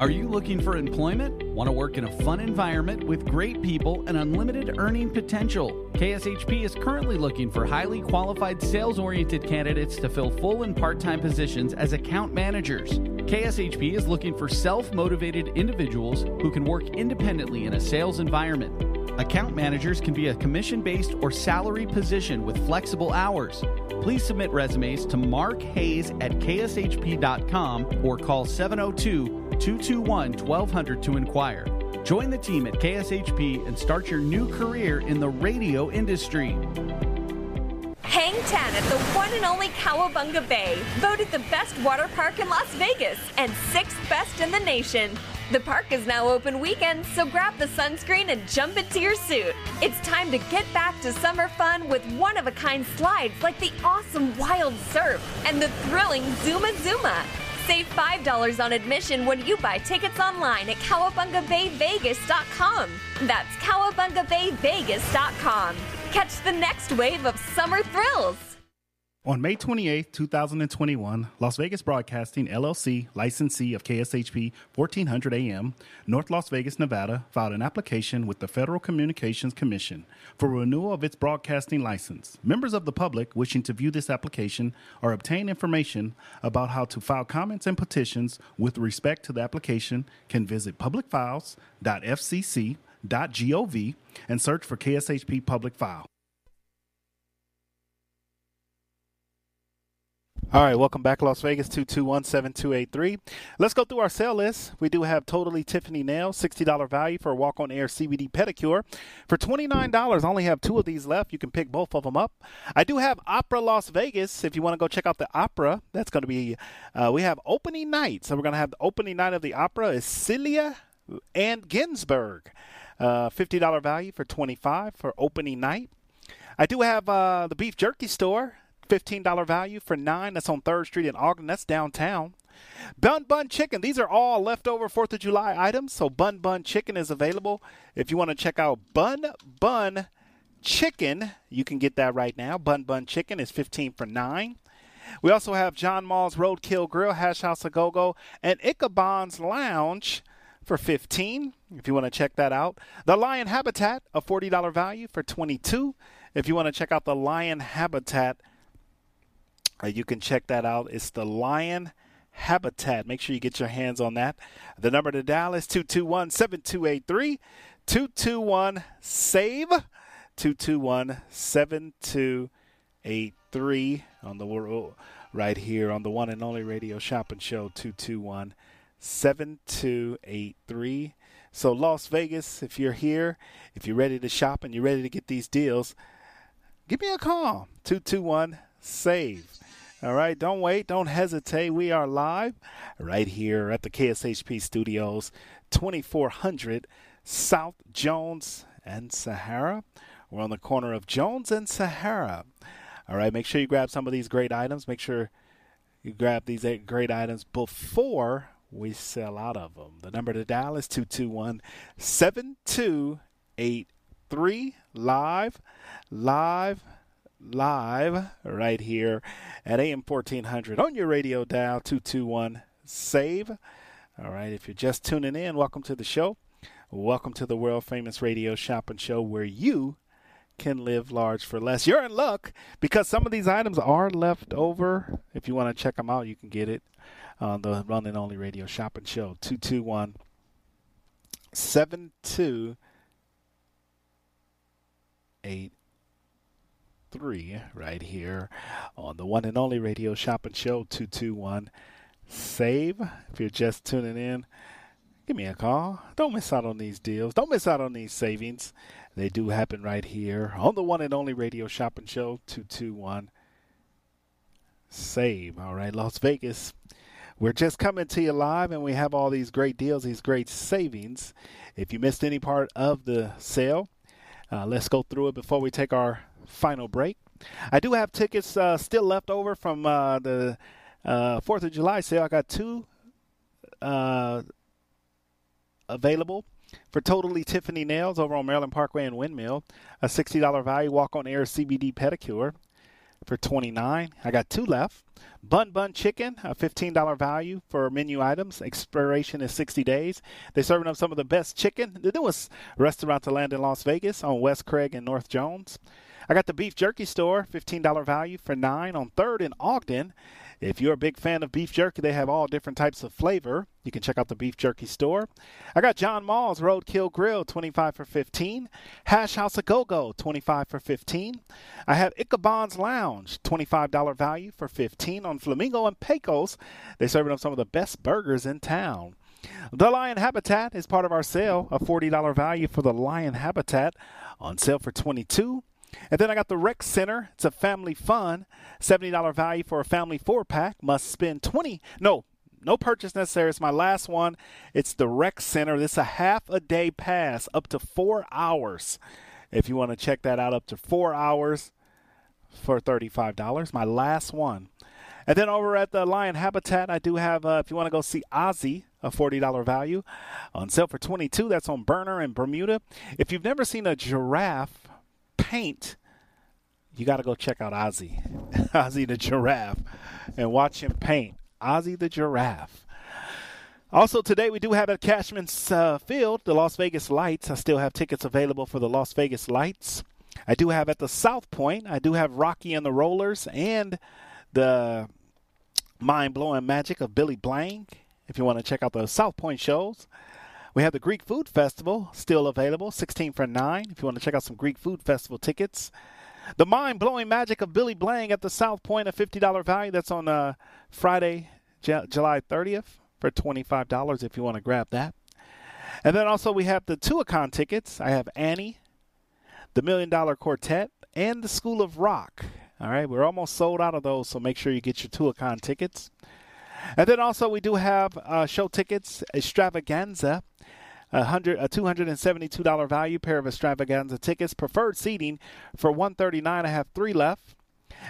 Are you looking for employment? Want to work in a fun environment with great people and unlimited earning potential? KSHP is currently looking for highly qualified sales oriented candidates to fill full and part time positions as account managers. KSHP is looking for self motivated individuals who can work independently in a sales environment. Account managers can be a commission based or salary position with flexible hours. Please submit resumes to Mark Hayes at kshp.com or call 702 221 1200 to inquire. Join the team at KSHP and start your new career in the radio industry. Hang 10 at the one and only Cowabunga Bay, voted the best water park in Las Vegas and sixth best in the nation. The park is now open weekends, so grab the sunscreen and jump into your suit. It's time to get back to summer fun with one of a kind slides like the awesome Wild Surf and the thrilling Zuma Zuma. Save $5 on admission when you buy tickets online at CowabungaBayVegas.com. That's CowabungaBayVegas.com. Catch the next wave of summer thrills. On May 28, 2021, Las Vegas Broadcasting LLC, licensee of KSHP 1400 AM, North Las Vegas, Nevada, filed an application with the Federal Communications Commission for renewal of its broadcasting license. Members of the public wishing to view this application or obtain information about how to file comments and petitions with respect to the application can visit publicfiles.fcc.gov and search for KSHP Public File. All right, welcome back, Las Vegas, 221-7283. Let's go through our sale list. We do have Totally Tiffany Nails, $60 value for a walk-on-air CBD pedicure. For $29, I only have two of these left. You can pick both of them up. I do have Opera Las Vegas. If you want to go check out the opera, that's going to be, uh, we have opening night. So we're going to have the opening night of the opera is Scalia and Ginsburg. Uh, $50 value for 25 for opening night. I do have uh, the beef jerky store. $15 value for nine. That's on 3rd Street in Ogden. That's downtown. Bun Bun Chicken. These are all leftover 4th of July items. So Bun Bun Chicken is available. If you want to check out Bun Bun Chicken, you can get that right now. Bun Bun Chicken is 15 for 9. We also have John Mull's Roadkill Grill, Hash House A Go Go, and Ichabod's Lounge for 15 if you want to check that out. The Lion Habitat, a $40 value for 22 if you want to check out the Lion Habitat uh, you can check that out. It's the Lion Habitat. Make sure you get your hands on that. The number to dial is 221 7283 221 SAVE 221 7283 on the world right here on the one and only radio shopping show 221 7283. So, Las Vegas, if you're here, if you're ready to shop and you're ready to get these deals, give me a call 221 SAVE. All right, don't wait, don't hesitate. We are live right here at the KSHP studios, 2400 South Jones and Sahara. We're on the corner of Jones and Sahara. All right, make sure you grab some of these great items. Make sure you grab these great items before we sell out of them. The number to dial is 221 7283. Live, live live right here at AM 1400 on your radio dial 221 SAVE. All right, if you're just tuning in, welcome to the show. Welcome to the world famous radio shopping show where you can live large for less. You're in luck because some of these items are left over. If you want to check them out, you can get it. on the Run and Only Radio Shopping Show. 221 7283 right here on the one and only Radio Shopping Show. 221 Save. If you're just tuning in, give me a call. Don't miss out on these deals. Don't miss out on these savings. They do happen right here on the one and only Radio Shopping Show. 221 Save. All right, Las Vegas. We're just coming to you live, and we have all these great deals, these great savings. If you missed any part of the sale, uh, let's go through it before we take our final break. I do have tickets uh, still left over from uh, the uh, Fourth of July sale. I got two uh, available for Totally Tiffany Nails over on Maryland Parkway and Windmill. A $60 value walk on air CBD pedicure for 29 I got two left. Bun Bun Chicken, a $15 value for menu items. Expiration is 60 days. They're serving up some of the best chicken. The newest restaurant to land in Las Vegas on West Craig and North Jones. I got the Beef Jerky Store, $15 value for 9 on 3rd in Ogden. If you're a big fan of beef jerky, they have all different types of flavor. You can check out the Beef Jerky store. I got John Mull's Roadkill Grill, 25 for 15. Hash House a Go Go, 25 for 15. I have Ichabod's Lounge, $25 value for 15 on Flamingo and Pecos. They're serving up some of the best burgers in town. The Lion Habitat is part of our sale, a $40 value for the Lion Habitat on sale for 22 and then I got the Rec Center. It's a family fun, $70 value for a family four pack. Must spend 20. No, no purchase necessary. It's my last one. It's the Rec Center. This is a half a day pass, up to four hours. If you want to check that out, up to four hours for $35. My last one. And then over at the Lion Habitat, I do have, uh, if you want to go see Ozzy, a $40 value on sale for 22 That's on Bruner in Bermuda. If you've never seen a giraffe paint, you got to go check out Ozzy, Ozzy the giraffe, and watch him paint. Ozzy the giraffe. Also, today we do have at Cashman's uh, Field the Las Vegas Lights. I still have tickets available for the Las Vegas Lights. I do have at the South Point, I do have Rocky and the Rollers and the mind blowing magic of Billy Blagg. If you want to check out the South Point shows, we have the Greek Food Festival still available, 16 for 9 if you want to check out some Greek Food Festival tickets. The mind blowing magic of Billy Blagg at the South Point, a $50 value. That's on uh, Friday, J- July 30th for $25 if you want to grab that. And then also we have the Tuacahn tickets. I have Annie, the Million Dollar Quartet, and the School of Rock. All right, we're almost sold out of those, so make sure you get your Tuacahn tickets. And then also we do have uh, show tickets extravaganza. A hundred, a two hundred and seventy-two dollar value pair of extravaganza tickets. Preferred seating for one thirty-nine. I have three left.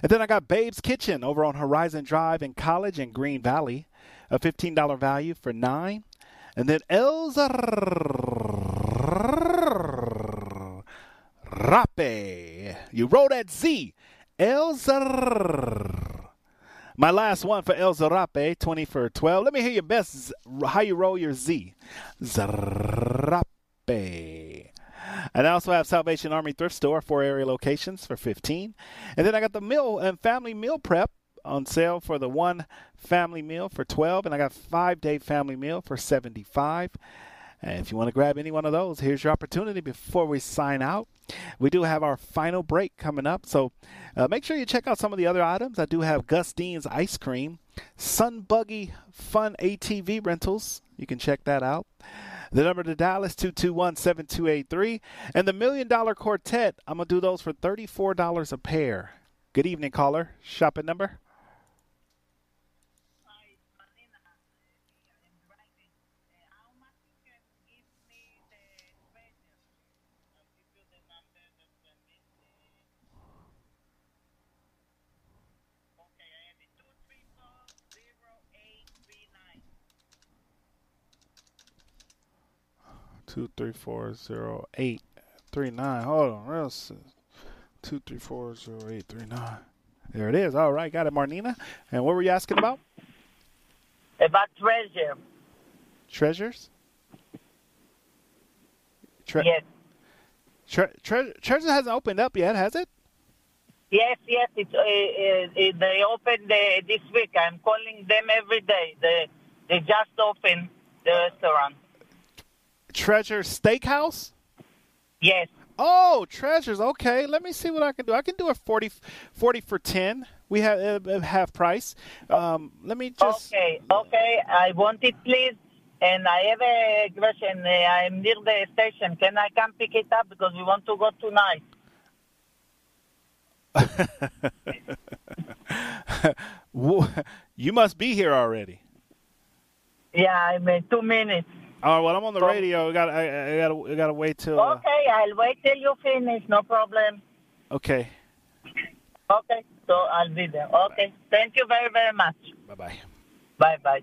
And then I got Babe's Kitchen over on Horizon Drive in College in Green Valley, a fifteen dollar value for nine. And then El Rape. You roll that Z. El my last one for El Zarape, 20 for 12. Let me hear your best, how you roll your Z. Zarape. And I also have Salvation Army Thrift Store, four area locations for 15. And then I got the meal and family meal prep on sale for the one family meal for 12. And I got five day family meal for 75. And if you want to grab any one of those, here's your opportunity before we sign out. We do have our final break coming up, so uh, make sure you check out some of the other items. I do have Gus Dean's ice cream, Sun Buggy Fun ATV rentals. You can check that out. The number to dial is 221 7283. And the Million Dollar Quartet, I'm going to do those for $34 a pair. Good evening, caller. Shopping number? Two three four zero eight three nine. Hold on, that's two three four zero eight three nine. There it is. All right, got it, Marnina. And what were you asking about? About treasure. Treasures. Tre- yes. Tre- tre- treasure hasn't opened up yet, has it? Yes, yes. It's, uh, uh, they opened uh, this week. I'm calling them every day. They, they just opened the restaurant. Treasure Steakhouse? Yes. Oh, treasures. Okay, let me see what I can do. I can do a 40, 40 for 10. We have uh, half price. Um, let me just. Okay, okay. I want it, please. And I have a question. Uh, I'm near the station. Can I come pick it up because we want to go tonight? you must be here already. Yeah, I'm in two minutes. All right. Well, I'm on the radio. I got. I, I got. I got to wait till. Uh, okay, I'll wait till you finish. No problem. Okay. Okay. So I'll be there. Okay. Thank you very very much. Bye bye. Bye bye.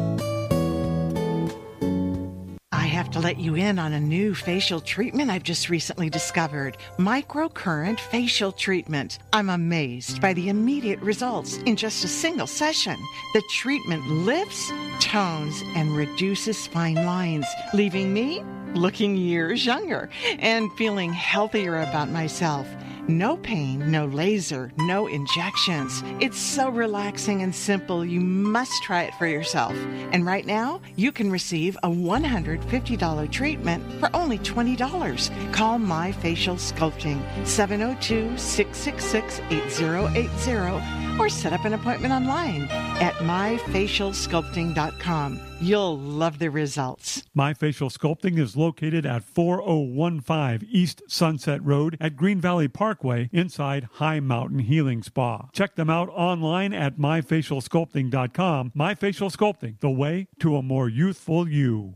Have to let you in on a new facial treatment I've just recently discovered microcurrent facial treatment. I'm amazed by the immediate results in just a single session. The treatment lifts, tones, and reduces fine lines, leaving me looking years younger and feeling healthier about myself. No pain, no laser, no injections. It's so relaxing and simple. You must try it for yourself. And right now, you can receive a $150 treatment for only $20. Call My Facial Sculpting 702 666 8080 or set up an appointment online at myfacialsculpting.com. You'll love the results. My Facial Sculpting is located at 4015 East Sunset Road at Green Valley Parkway inside High Mountain Healing Spa. Check them out online at myfacialsculpting.com. My Facial Sculpting, the way to a more youthful you.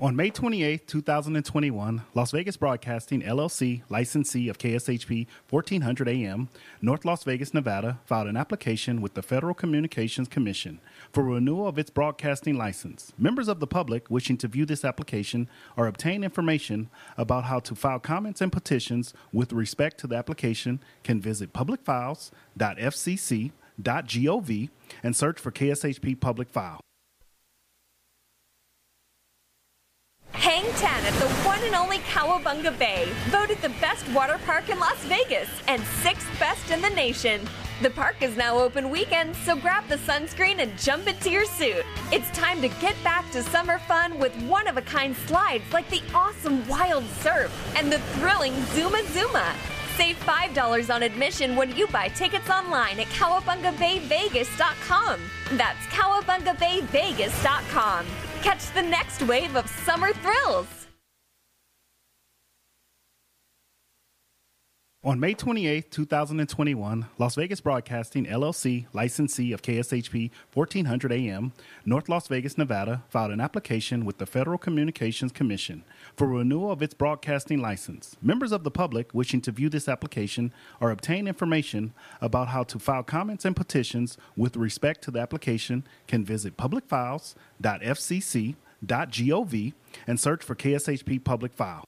On May 28, 2021, Las Vegas Broadcasting LLC, licensee of KSHP 1400 AM, North Las Vegas, Nevada, filed an application with the Federal Communications Commission for renewal of its broadcasting license. Members of the public wishing to view this application or obtain information about how to file comments and petitions with respect to the application can visit publicfiles.fcc.gov and search for KSHP Public File. Hang 10 at the one and only Cowabunga Bay, voted the best water park in Las Vegas and sixth best in the nation. The park is now open weekends, so grab the sunscreen and jump into your suit. It's time to get back to summer fun with one of a kind slides like the awesome Wild Surf and the thrilling Zuma Zuma. Save $5 on admission when you buy tickets online at CowabungaBayVegas.com. That's CowabungaBayVegas.com. Catch the next wave of summer thrills. On May 28, 2021, Las Vegas Broadcasting LLC, licensee of KSHP 1400 AM, North Las Vegas, Nevada, filed an application with the Federal Communications Commission for renewal of its broadcasting license. Members of the public wishing to view this application or obtain information about how to file comments and petitions with respect to the application can visit publicfiles.fcc.gov and search for KSHP Public File.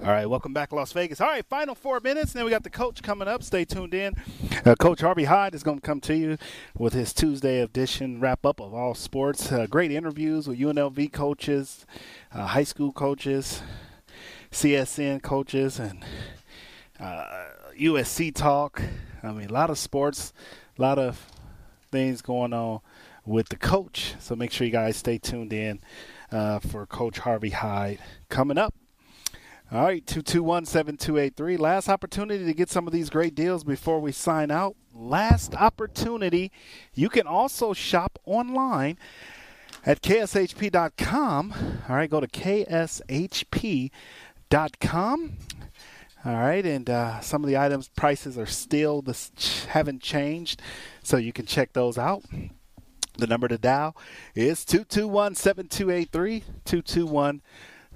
All right, welcome back, Las Vegas. All right, final four minutes. and Then we got the coach coming up. Stay tuned in. Uh, coach Harvey Hyde is going to come to you with his Tuesday edition wrap up of all sports. Uh, great interviews with UNLV coaches, uh, high school coaches, CSN coaches, and USC talk. I mean, a lot of sports, a lot of things going on with the coach. So make sure you guys stay tuned in uh, for Coach Harvey Hyde coming up. All right, 221 7283. Last opportunity to get some of these great deals before we sign out. Last opportunity. You can also shop online at kshp.com. All right, go to kshp.com. All right, and uh, some of the items prices are still this haven't changed, so you can check those out. The number to dial is 221 7283 221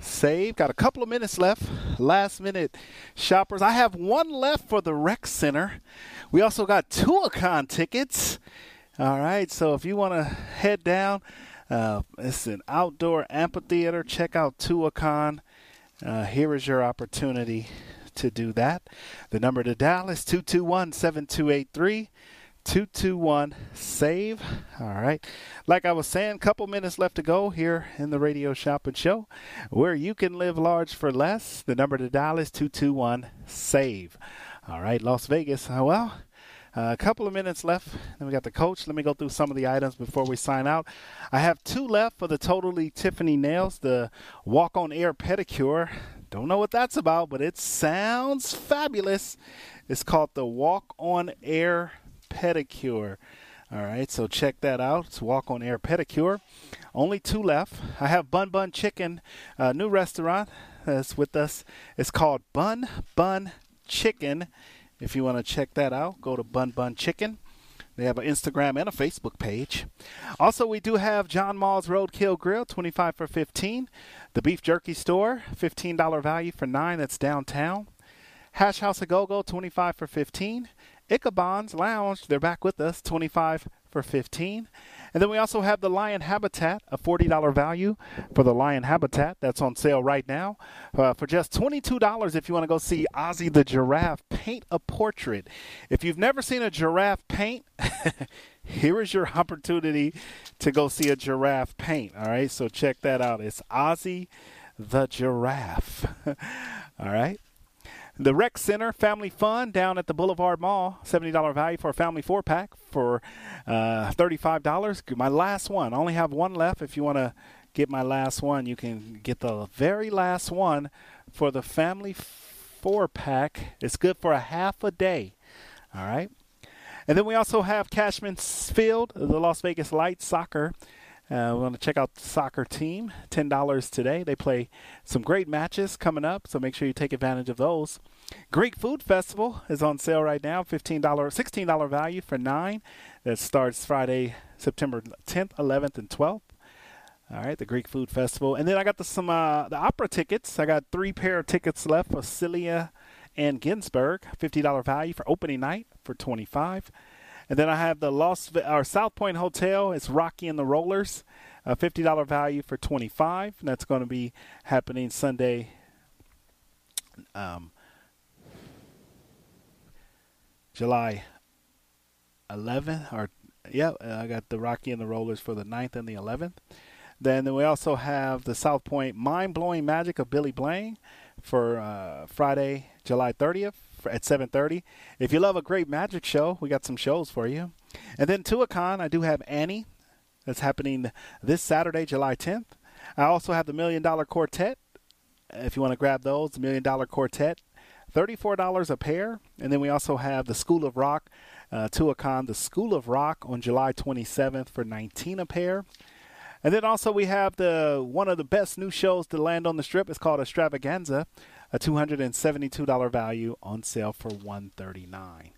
save. Got a couple of minutes left. Last minute shoppers. I have one left for the rec center. We also got Tuacahn tickets. All right, so if you want to head down, uh, it's an outdoor amphitheater. Check out Tuacahn. Uh, here is your opportunity to do that. The number to dial is 221 7283. 221 save. All right. Like I was saying, couple minutes left to go here in the Radio Shopping Show where you can live large for less. The number to dial is 221 save. All right, Las Vegas. Uh, well, Uh, a couple of minutes left. Then we got the coach. Let me go through some of the items before we sign out. I have two left for the Totally Tiffany Nails, the Walk on Air Pedicure. Don't know what that's about, but it sounds fabulous. It's called the Walk on Air Pedicure. All right, so check that out. It's Walk on Air Pedicure. Only two left. I have Bun Bun Chicken, a new restaurant that's with us. It's called Bun Bun Chicken. If you want to check that out, go to Bun Bun Chicken. They have an Instagram and a Facebook page. Also, we do have John Mull's Roadkill Grill, 25 for 15. The Beef Jerky Store, $15 value for 9 that's downtown. Hash House a Go Go, 25 for 15. Ichabod's Lounge, they're back with us, 25 for 15. And then we also have the Lion Habitat, a $40 value for the Lion Habitat. That's on sale right now uh, for just $22 if you want to go see Ozzy the Giraffe paint a portrait. If you've never seen a giraffe paint, here is your opportunity to go see a giraffe paint. All right, so check that out. It's Ozzy the Giraffe. all right. The Rec Center Family Fun down at the Boulevard Mall, $70 value for a family four pack for uh, $35. My last one. I only have one left. If you want to get my last one, you can get the very last one for the family four pack. It's good for a half a day. All right. And then we also have Cashman's Field, the Las Vegas Lights Soccer. Uh, we want to check out the soccer team. Ten dollars today. They play some great matches coming up, so make sure you take advantage of those. Greek Food Festival is on sale right now. Fifteen dollar, sixteen dollar value for nine. That starts Friday, September 10th, 11th, and 12th. All right, the Greek Food Festival, and then I got the some uh, the opera tickets. I got three pair of tickets left for Scalia and Ginsburg. Fifty dollar value for opening night for twenty five. And then I have the Los or South Point Hotel. It's Rocky and the Rollers, a fifty dollar value for twenty five. And that's going to be happening Sunday. Um, July 11th or yeah, I got the Rocky and the Rollers for the 9th and the 11th. Then we also have the South Point Mind Blowing Magic of Billy Blaine for uh, Friday, July 30th at 7:30. If you love a great magic show, we got some shows for you. And then Tuacahn, I do have Annie. That's happening this Saturday, July 10th. I also have the Million Dollar Quartet. If you want to grab those, the Million Dollar Quartet, $34 a pair. And then we also have the School of Rock, uh, Tuacahn, the School of Rock on July 27th for 19 a pair. And then also we have the one of the best new shows to land on the strip. It's called Extravaganza, a $272 value on sale for 139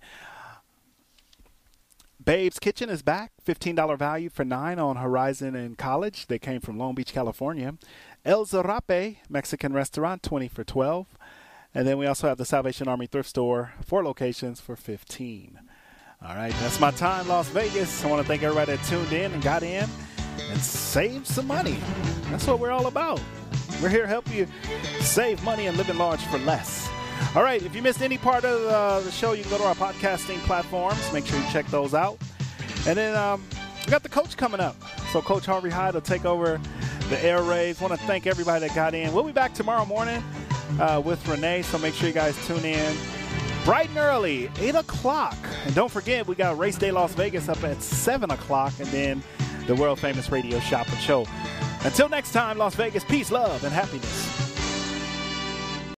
Babe's Kitchen is back, $15 value for 9 on Horizon and College. They came from Long Beach, California. El Zarape Mexican restaurant, 20 for 12. And then we also have the Salvation Army thrift store, four locations for 15. All right, that's my time, Las Vegas. I want to thank everybody that tuned in and got in and saved some money. That's what we're all about. We're here to help you save money and live in large for less. All right, if you missed any part of uh, the show, you can go to our podcasting platforms. Make sure you check those out. And then um, we got the coach coming up. So Coach Harvey Hyde will take over the air rays. Want to thank everybody that got in. We'll be back tomorrow morning uh, with Renee, so make sure you guys tune in bright and early, 8 o'clock. And don't forget, we got Race Day Las Vegas up at 7 o'clock, and then the world famous radio shop and show. Until next time, Las Vegas, peace, love, and happiness.